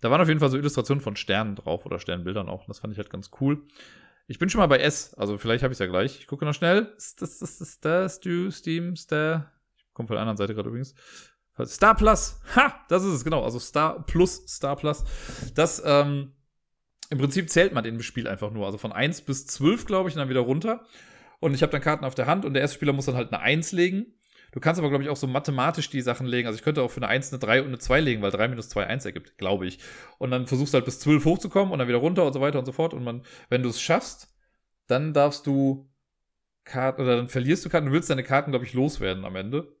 Da waren auf jeden Fall so Illustrationen von Sternen drauf oder Sternbildern auch. Das fand ich halt ganz cool. Ich bin schon mal bei S, also vielleicht habe ich es ja gleich. Ich gucke noch schnell. Star, Stu, Steam, Star. Ich komme von der anderen Seite gerade übrigens. Star Plus. Ha, das ist es, genau. Also Star Plus, Star Plus. Das, ähm, im Prinzip zählt man dem Spiel einfach nur. Also von 1 bis 12, glaube ich, und dann wieder runter. Und ich habe dann Karten auf der Hand und der erste Spieler muss dann halt eine 1 legen. Du kannst aber, glaube ich, auch so mathematisch die Sachen legen. Also ich könnte auch für eine 1 eine 3 und eine 2 legen, weil 3 minus 2 1 ergibt, glaube ich. Und dann versuchst du halt bis 12 hochzukommen und dann wieder runter und so weiter und so fort. Und man, wenn du es schaffst, dann darfst du Karten, oder dann verlierst du Karten, du willst deine Karten, glaube ich, loswerden am Ende.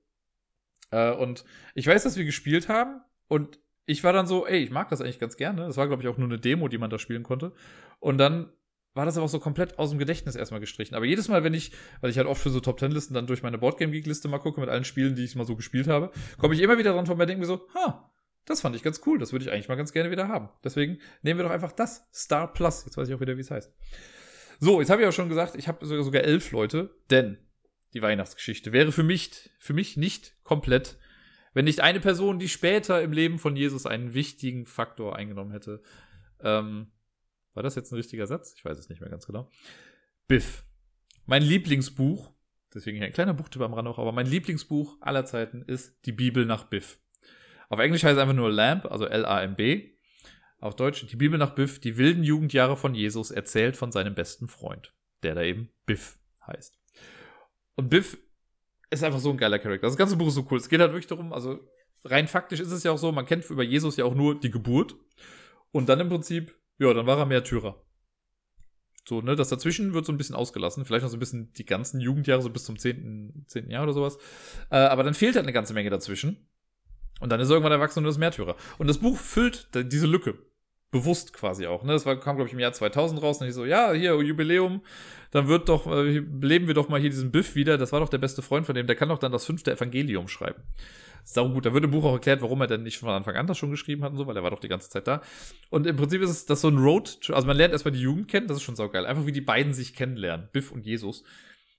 Äh, und ich weiß, dass wir gespielt haben und ich war dann so, ey, ich mag das eigentlich ganz gerne. Das war, glaube ich, auch nur eine Demo, die man da spielen konnte. Und dann war das aber auch so komplett aus dem Gedächtnis erstmal gestrichen. Aber jedes Mal, wenn ich, weil ich halt oft für so Top Ten Listen dann durch meine Boardgame Geek Liste mal gucke mit allen Spielen, die ich mal so gespielt habe, komme ich immer wieder dran vorbei, denke mir so, ha, das fand ich ganz cool, das würde ich eigentlich mal ganz gerne wieder haben. Deswegen nehmen wir doch einfach das Star Plus. Jetzt weiß ich auch wieder, wie es heißt. So, jetzt habe ich auch schon gesagt, ich habe sogar elf Leute, denn die Weihnachtsgeschichte wäre für mich, für mich nicht komplett, wenn nicht eine Person, die später im Leben von Jesus einen wichtigen Faktor eingenommen hätte. Ähm, war das jetzt ein richtiger Satz? Ich weiß es nicht mehr ganz genau. Biff. Mein Lieblingsbuch, deswegen hier ein kleiner Buchtipp am Rand auch, aber mein Lieblingsbuch aller Zeiten ist Die Bibel nach Biff. Auf Englisch heißt es einfach nur Lamp, also L-A-M-B. Auf Deutsch Die Bibel nach Biff, die wilden Jugendjahre von Jesus, erzählt von seinem besten Freund, der da eben Biff heißt. Und Biff ist einfach so ein geiler Charakter. Das ganze Buch ist so cool. Es geht halt wirklich darum, also rein faktisch ist es ja auch so, man kennt über Jesus ja auch nur die Geburt. Und dann im Prinzip ja, dann war er Märtyrer. So, ne, das dazwischen wird so ein bisschen ausgelassen. Vielleicht noch so ein bisschen die ganzen Jugendjahre, so bis zum 10. 10. Jahr oder sowas. Äh, aber dann fehlt halt eine ganze Menge dazwischen. Und dann ist er irgendwann erwachsen und ist Märtyrer. Und das Buch füllt diese Lücke. Bewusst quasi auch. Ne? Das war, kam, glaube ich, im Jahr 2000 raus. Und ich so, ja, hier, Jubiläum. Dann wird doch, äh, leben wir doch mal hier diesen Biff wieder. Das war doch der beste Freund von dem. Der kann doch dann das fünfte Evangelium schreiben. Sau gut. Da wird im Buch auch erklärt, warum er denn nicht von Anfang an das schon geschrieben hat und so, weil er war doch die ganze Zeit da. Und im Prinzip ist es das so ein Road, also man lernt erstmal die Jugend kennen, das ist schon saugeil. Einfach wie die beiden sich kennenlernen, Biff und Jesus.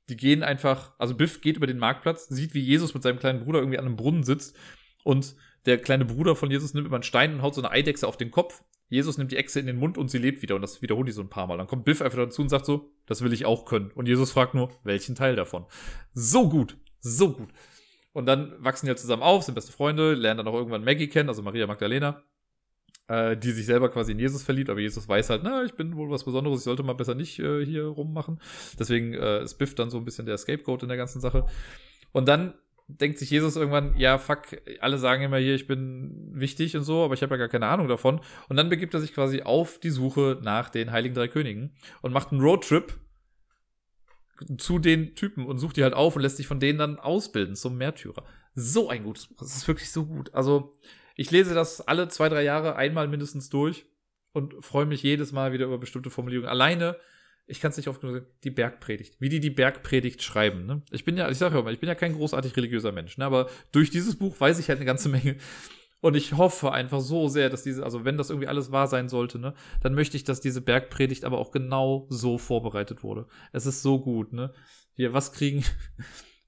Die gehen einfach, also Biff geht über den Marktplatz, sieht, wie Jesus mit seinem kleinen Bruder irgendwie an einem Brunnen sitzt und der kleine Bruder von Jesus nimmt immer einen Stein und haut so eine Eidechse auf den Kopf. Jesus nimmt die Echse in den Mund und sie lebt wieder. Und das wiederholt die so ein paar Mal. Dann kommt Biff einfach dazu und sagt so, das will ich auch können. Und Jesus fragt nur, welchen Teil davon? So gut. So gut. Und dann wachsen die halt zusammen auf, sind beste Freunde, lernen dann auch irgendwann Maggie kennen, also Maria Magdalena, äh, die sich selber quasi in Jesus verliebt, aber Jesus weiß halt, na, ich bin wohl was Besonderes, ich sollte mal besser nicht äh, hier rummachen. Deswegen äh, ist Biff dann so ein bisschen der Scapegoat in der ganzen Sache. Und dann denkt sich Jesus irgendwann, ja, fuck, alle sagen immer hier, ich bin wichtig und so, aber ich habe ja gar keine Ahnung davon. Und dann begibt er sich quasi auf die Suche nach den Heiligen Drei Königen und macht einen Roadtrip zu den Typen und sucht die halt auf und lässt sich von denen dann ausbilden zum Märtyrer. So ein gutes Buch. Das ist wirklich so gut. Also, ich lese das alle zwei, drei Jahre einmal mindestens durch und freue mich jedes Mal wieder über bestimmte Formulierungen. Alleine, ich kann es nicht oft genug sagen, die Bergpredigt. Wie die die Bergpredigt schreiben. Ne? Ich bin ja, ich sage ja immer, ich bin ja kein großartig religiöser Mensch, ne? aber durch dieses Buch weiß ich halt eine ganze Menge und ich hoffe einfach so sehr, dass diese, also wenn das irgendwie alles wahr sein sollte, ne, dann möchte ich, dass diese Bergpredigt aber auch genau so vorbereitet wurde. Es ist so gut, ne? Hier, was kriegen,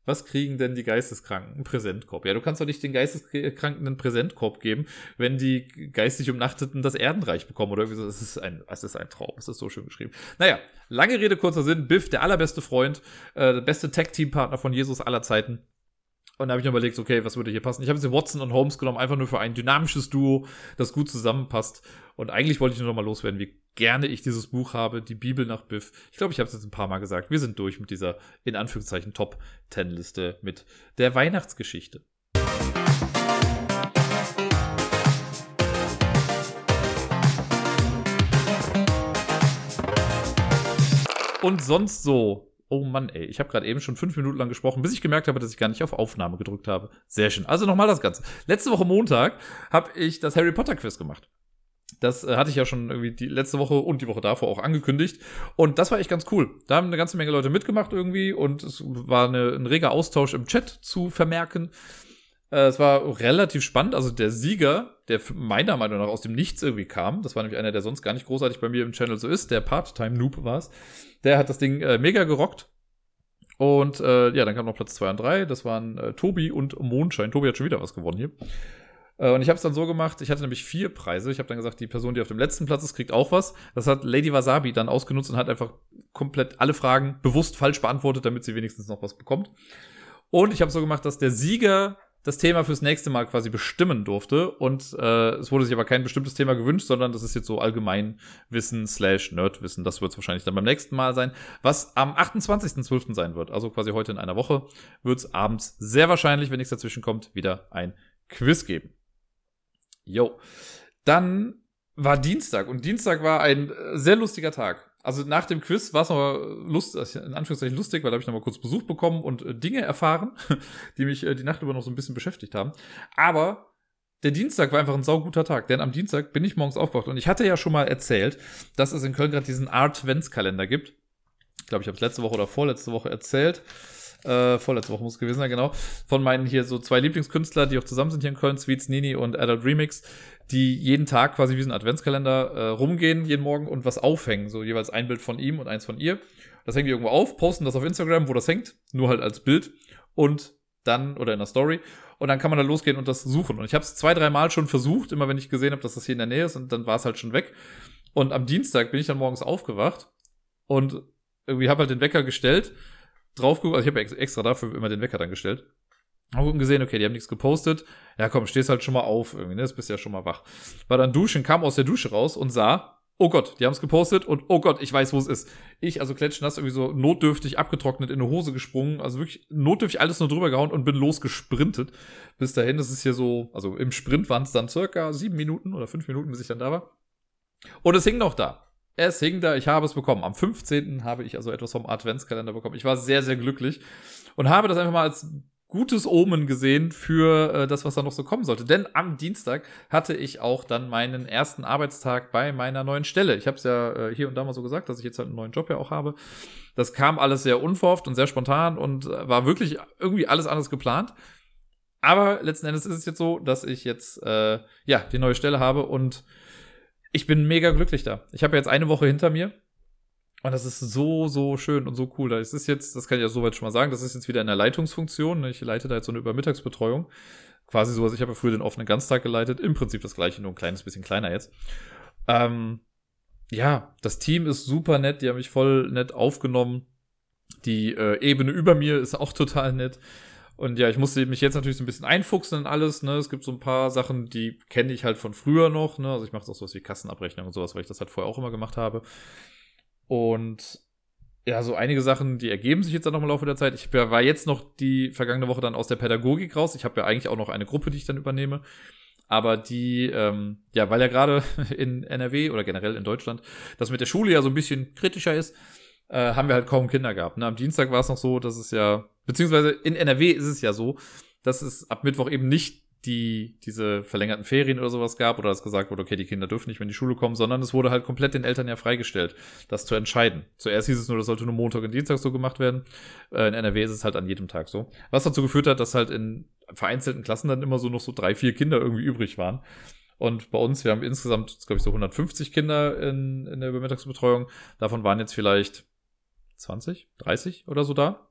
was kriegen denn die Geisteskranken? Ein Präsentkorb. Ja, du kannst doch nicht den Geisteskranken einen Präsentkorb geben, wenn die geistig Umnachteten das Erdenreich bekommen oder irgendwie so. Es ist ein, es ist ein Traum. Es ist so schön geschrieben. Naja, lange Rede, kurzer Sinn. Biff, der allerbeste Freund, äh, der beste Tag-Team-Partner von Jesus aller Zeiten und da habe ich mir überlegt, okay, was würde hier passen? Ich habe jetzt Watson und Holmes genommen, einfach nur für ein dynamisches Duo, das gut zusammenpasst. Und eigentlich wollte ich nur noch mal loswerden, wie gerne ich dieses Buch habe, die Bibel nach Biff. Ich glaube, ich habe es jetzt ein paar Mal gesagt. Wir sind durch mit dieser, in Anführungszeichen, Top-10-Liste mit der Weihnachtsgeschichte. Und sonst so Oh Mann, ey, ich habe gerade eben schon fünf Minuten lang gesprochen, bis ich gemerkt habe, dass ich gar nicht auf Aufnahme gedrückt habe. Sehr schön. Also nochmal das Ganze. Letzte Woche Montag habe ich das Harry Potter Quiz gemacht. Das äh, hatte ich ja schon irgendwie die letzte Woche und die Woche davor auch angekündigt. Und das war echt ganz cool. Da haben eine ganze Menge Leute mitgemacht irgendwie und es war eine, ein reger Austausch im Chat zu vermerken. Äh, es war relativ spannend. Also der Sieger, der meiner Meinung nach aus dem Nichts irgendwie kam, das war nämlich einer, der sonst gar nicht großartig bei mir im Channel so ist, der Part-Time-Noob war es der hat das Ding äh, mega gerockt. Und äh, ja, dann kam noch Platz 2 und 3. Das waren äh, Tobi und Mondschein. Tobi hat schon wieder was gewonnen hier. Äh, und ich habe es dann so gemacht, ich hatte nämlich vier Preise. Ich habe dann gesagt, die Person, die auf dem letzten Platz ist, kriegt auch was. Das hat Lady Wasabi dann ausgenutzt und hat einfach komplett alle Fragen bewusst falsch beantwortet, damit sie wenigstens noch was bekommt. Und ich habe so gemacht, dass der Sieger das Thema fürs nächste Mal quasi bestimmen durfte. Und äh, es wurde sich aber kein bestimmtes Thema gewünscht, sondern das ist jetzt so Allgemeinwissen slash Nerdwissen. Das wird es wahrscheinlich dann beim nächsten Mal sein. Was am 28.12. sein wird, also quasi heute in einer Woche, wird es abends sehr wahrscheinlich, wenn nichts dazwischen kommt, wieder ein Quiz geben. Jo. Dann war Dienstag und Dienstag war ein äh, sehr lustiger Tag. Also nach dem Quiz war es noch lust, in Anführungszeichen lustig, weil da habe ich noch mal kurz Besuch bekommen und äh, Dinge erfahren, die mich äh, die Nacht über noch so ein bisschen beschäftigt haben. Aber der Dienstag war einfach ein sauguter Tag, denn am Dienstag bin ich morgens aufgewacht und ich hatte ja schon mal erzählt, dass es in Köln gerade diesen Art-Vents-Kalender gibt. Ich glaube, ich habe es letzte Woche oder vorletzte Woche erzählt. Äh, vorletzte Woche muss es gewesen sein, genau. Von meinen hier so zwei Lieblingskünstler, die auch zusammen sind hier in Köln, Sweets Nini und Adult Remix, die jeden Tag quasi wie so ein Adventskalender äh, rumgehen, jeden Morgen und was aufhängen. So jeweils ein Bild von ihm und eins von ihr. Das hängen die irgendwo auf, posten das auf Instagram, wo das hängt, nur halt als Bild. Und dann, oder in der Story. Und dann kann man da losgehen und das suchen. Und ich habe es zwei, drei Mal schon versucht, immer wenn ich gesehen habe, dass das hier in der Nähe ist, und dann war es halt schon weg. Und am Dienstag bin ich dann morgens aufgewacht und irgendwie habe halt den Wecker gestellt, drauf also ich habe extra dafür immer den Wecker dann gestellt haben gesehen, okay, die haben nichts gepostet. Ja, komm, stehst halt schon mal auf irgendwie, ne? Das bist ja schon mal wach. War dann duschen, kam aus der Dusche raus und sah, oh Gott, die haben es gepostet und oh Gott, ich weiß, wo es ist. Ich, also klatschnass, irgendwie so notdürftig abgetrocknet in eine Hose gesprungen, also wirklich notdürftig alles nur drüber gehauen und bin losgesprintet. Bis dahin, das ist hier so, also im Sprint waren es dann circa sieben Minuten oder fünf Minuten, bis ich dann da war. Und es hing noch da. Es hing da, ich habe es bekommen. Am 15. habe ich also etwas vom Adventskalender bekommen. Ich war sehr, sehr glücklich und habe das einfach mal als gutes Omen gesehen für äh, das, was da noch so kommen sollte. Denn am Dienstag hatte ich auch dann meinen ersten Arbeitstag bei meiner neuen Stelle. Ich habe es ja äh, hier und da mal so gesagt, dass ich jetzt halt einen neuen Job ja auch habe. Das kam alles sehr unverhofft und sehr spontan und äh, war wirklich irgendwie alles anders geplant. Aber letzten Endes ist es jetzt so, dass ich jetzt äh, ja die neue Stelle habe und ich bin mega glücklich da. Ich habe jetzt eine Woche hinter mir und das ist so, so schön und so cool. Das ist jetzt, das kann ich ja soweit schon mal sagen, das ist jetzt wieder in der Leitungsfunktion. Ich leite da jetzt so eine Übermittagsbetreuung. Quasi sowas, ich habe ja früher den offenen Ganztag geleitet. Im Prinzip das gleiche, nur ein kleines bisschen kleiner jetzt. Ähm, ja, das Team ist super nett, die haben mich voll nett aufgenommen. Die äh, Ebene über mir ist auch total nett. Und ja, ich musste mich jetzt natürlich so ein bisschen einfuchsen in alles. Ne? Es gibt so ein paar Sachen, die kenne ich halt von früher noch. Ne? Also ich mache auch sowas wie Kassenabrechnung und sowas, weil ich das halt vorher auch immer gemacht habe. Und ja, so einige Sachen, die ergeben sich jetzt dann noch im Laufe der Zeit. Ich war jetzt noch die vergangene Woche dann aus der Pädagogik raus. Ich habe ja eigentlich auch noch eine Gruppe, die ich dann übernehme. Aber die, ähm, ja, weil ja gerade in NRW oder generell in Deutschland das mit der Schule ja so ein bisschen kritischer ist, äh, haben wir halt kaum Kinder gehabt. Ne? Am Dienstag war es noch so, dass es ja, beziehungsweise in NRW ist es ja so, dass es ab Mittwoch eben nicht die diese verlängerten Ferien oder sowas gab oder dass gesagt wurde, okay, die Kinder dürfen nicht mehr in die Schule kommen, sondern es wurde halt komplett den Eltern ja freigestellt, das zu entscheiden. Zuerst hieß es nur, das sollte nur Montag und Dienstag so gemacht werden. Äh, in NRW ist es halt an jedem Tag so. Was dazu geführt hat, dass halt in vereinzelten Klassen dann immer so noch so drei, vier Kinder irgendwie übrig waren. Und bei uns, wir haben insgesamt, glaube ich, so 150 Kinder in, in der Übermittagsbetreuung. Davon waren jetzt vielleicht 20, 30 oder so da.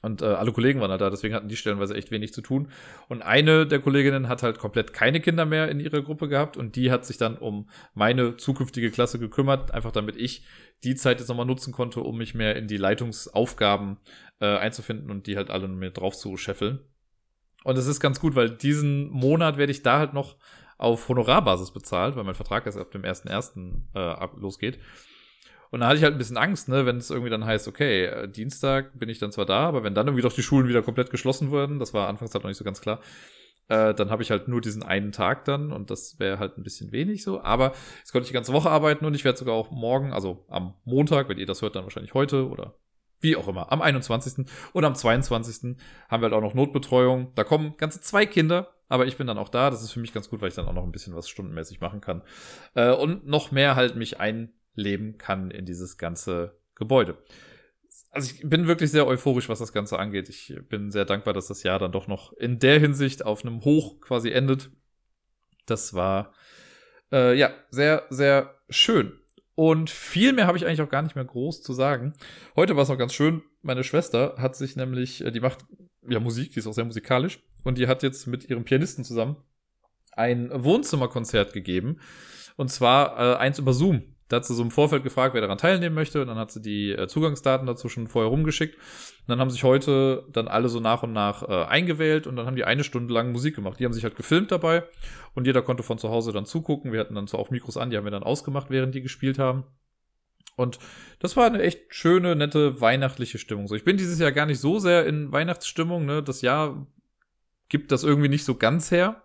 Und äh, alle Kollegen waren halt da, deswegen hatten die stellenweise echt wenig zu tun. Und eine der Kolleginnen hat halt komplett keine Kinder mehr in ihrer Gruppe gehabt und die hat sich dann um meine zukünftige Klasse gekümmert, einfach damit ich die Zeit jetzt nochmal nutzen konnte, um mich mehr in die Leitungsaufgaben äh, einzufinden und die halt alle mir drauf zu scheffeln. Und es ist ganz gut, weil diesen Monat werde ich da halt noch auf Honorarbasis bezahlt, weil mein Vertrag erst ab dem 1.1. Äh, losgeht. Und da hatte ich halt ein bisschen Angst, ne, wenn es irgendwie dann heißt, okay, äh, Dienstag bin ich dann zwar da, aber wenn dann irgendwie doch die Schulen wieder komplett geschlossen würden, das war anfangs halt noch nicht so ganz klar, äh, dann habe ich halt nur diesen einen Tag dann und das wäre halt ein bisschen wenig so. Aber jetzt konnte ich die ganze Woche arbeiten und ich werde sogar auch morgen, also am Montag, wenn ihr das hört, dann wahrscheinlich heute oder wie auch immer, am 21. und am 22. haben wir halt auch noch Notbetreuung. Da kommen ganze zwei Kinder, aber ich bin dann auch da. Das ist für mich ganz gut, weil ich dann auch noch ein bisschen was stundenmäßig machen kann. Äh, und noch mehr halt mich ein leben kann in dieses ganze Gebäude. Also ich bin wirklich sehr euphorisch, was das Ganze angeht. Ich bin sehr dankbar, dass das Jahr dann doch noch in der Hinsicht auf einem Hoch quasi endet. Das war äh, ja sehr, sehr schön. Und viel mehr habe ich eigentlich auch gar nicht mehr groß zu sagen. Heute war es noch ganz schön. Meine Schwester hat sich nämlich, äh, die macht ja Musik, die ist auch sehr musikalisch. Und die hat jetzt mit ihrem Pianisten zusammen ein Wohnzimmerkonzert gegeben. Und zwar äh, eins über Zoom. Da hat sie so im Vorfeld gefragt, wer daran teilnehmen möchte. Und dann hat sie die äh, Zugangsdaten dazu schon vorher rumgeschickt. Und dann haben sich heute dann alle so nach und nach äh, eingewählt und dann haben die eine Stunde lang Musik gemacht. Die haben sich halt gefilmt dabei und jeder konnte von zu Hause dann zugucken. Wir hatten dann zwar auch Mikros an, die haben wir dann ausgemacht, während die gespielt haben. Und das war eine echt schöne, nette weihnachtliche Stimmung. So, ich bin dieses Jahr gar nicht so sehr in Weihnachtsstimmung. Ne? Das Jahr gibt das irgendwie nicht so ganz her.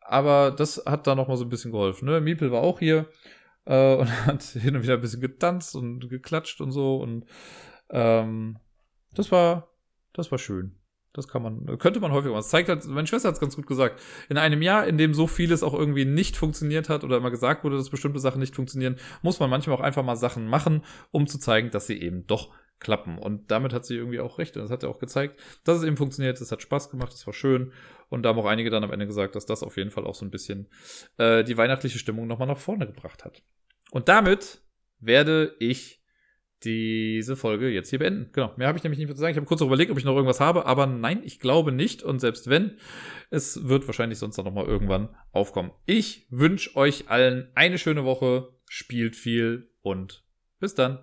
Aber das hat da noch mal so ein bisschen geholfen. Ne? Miepel war auch hier äh, und hat hin und wieder ein bisschen getanzt und geklatscht und so. Und ähm, das war, das war schön. Das kann man, könnte man häufiger machen. Das zeigt halt, meine Schwester hat es ganz gut gesagt. In einem Jahr, in dem so vieles auch irgendwie nicht funktioniert hat oder immer gesagt wurde, dass bestimmte Sachen nicht funktionieren, muss man manchmal auch einfach mal Sachen machen, um zu zeigen, dass sie eben doch klappen. Und damit hat sie irgendwie auch recht. Und das hat ja auch gezeigt, dass es eben funktioniert. Es hat Spaß gemacht, es war schön. Und da haben auch einige dann am Ende gesagt, dass das auf jeden Fall auch so ein bisschen äh, die weihnachtliche Stimmung nochmal nach vorne gebracht hat. Und damit werde ich diese Folge jetzt hier beenden. Genau. Mehr habe ich nämlich nicht mehr zu sagen. Ich habe kurz überlegt, ob ich noch irgendwas habe, aber nein, ich glaube nicht. Und selbst wenn, es wird wahrscheinlich sonst noch mal irgendwann aufkommen. Ich wünsche euch allen eine schöne Woche, spielt viel und bis dann.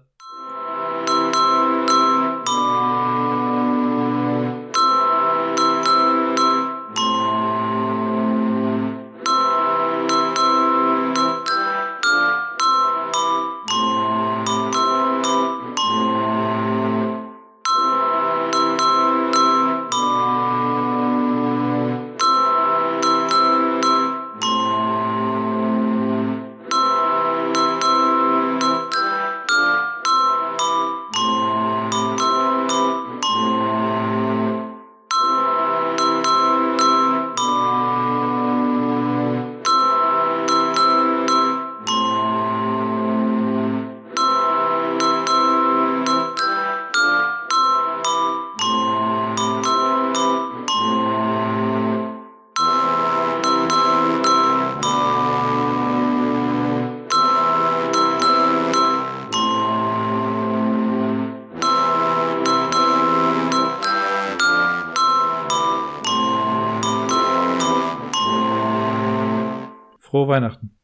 Weihnachten.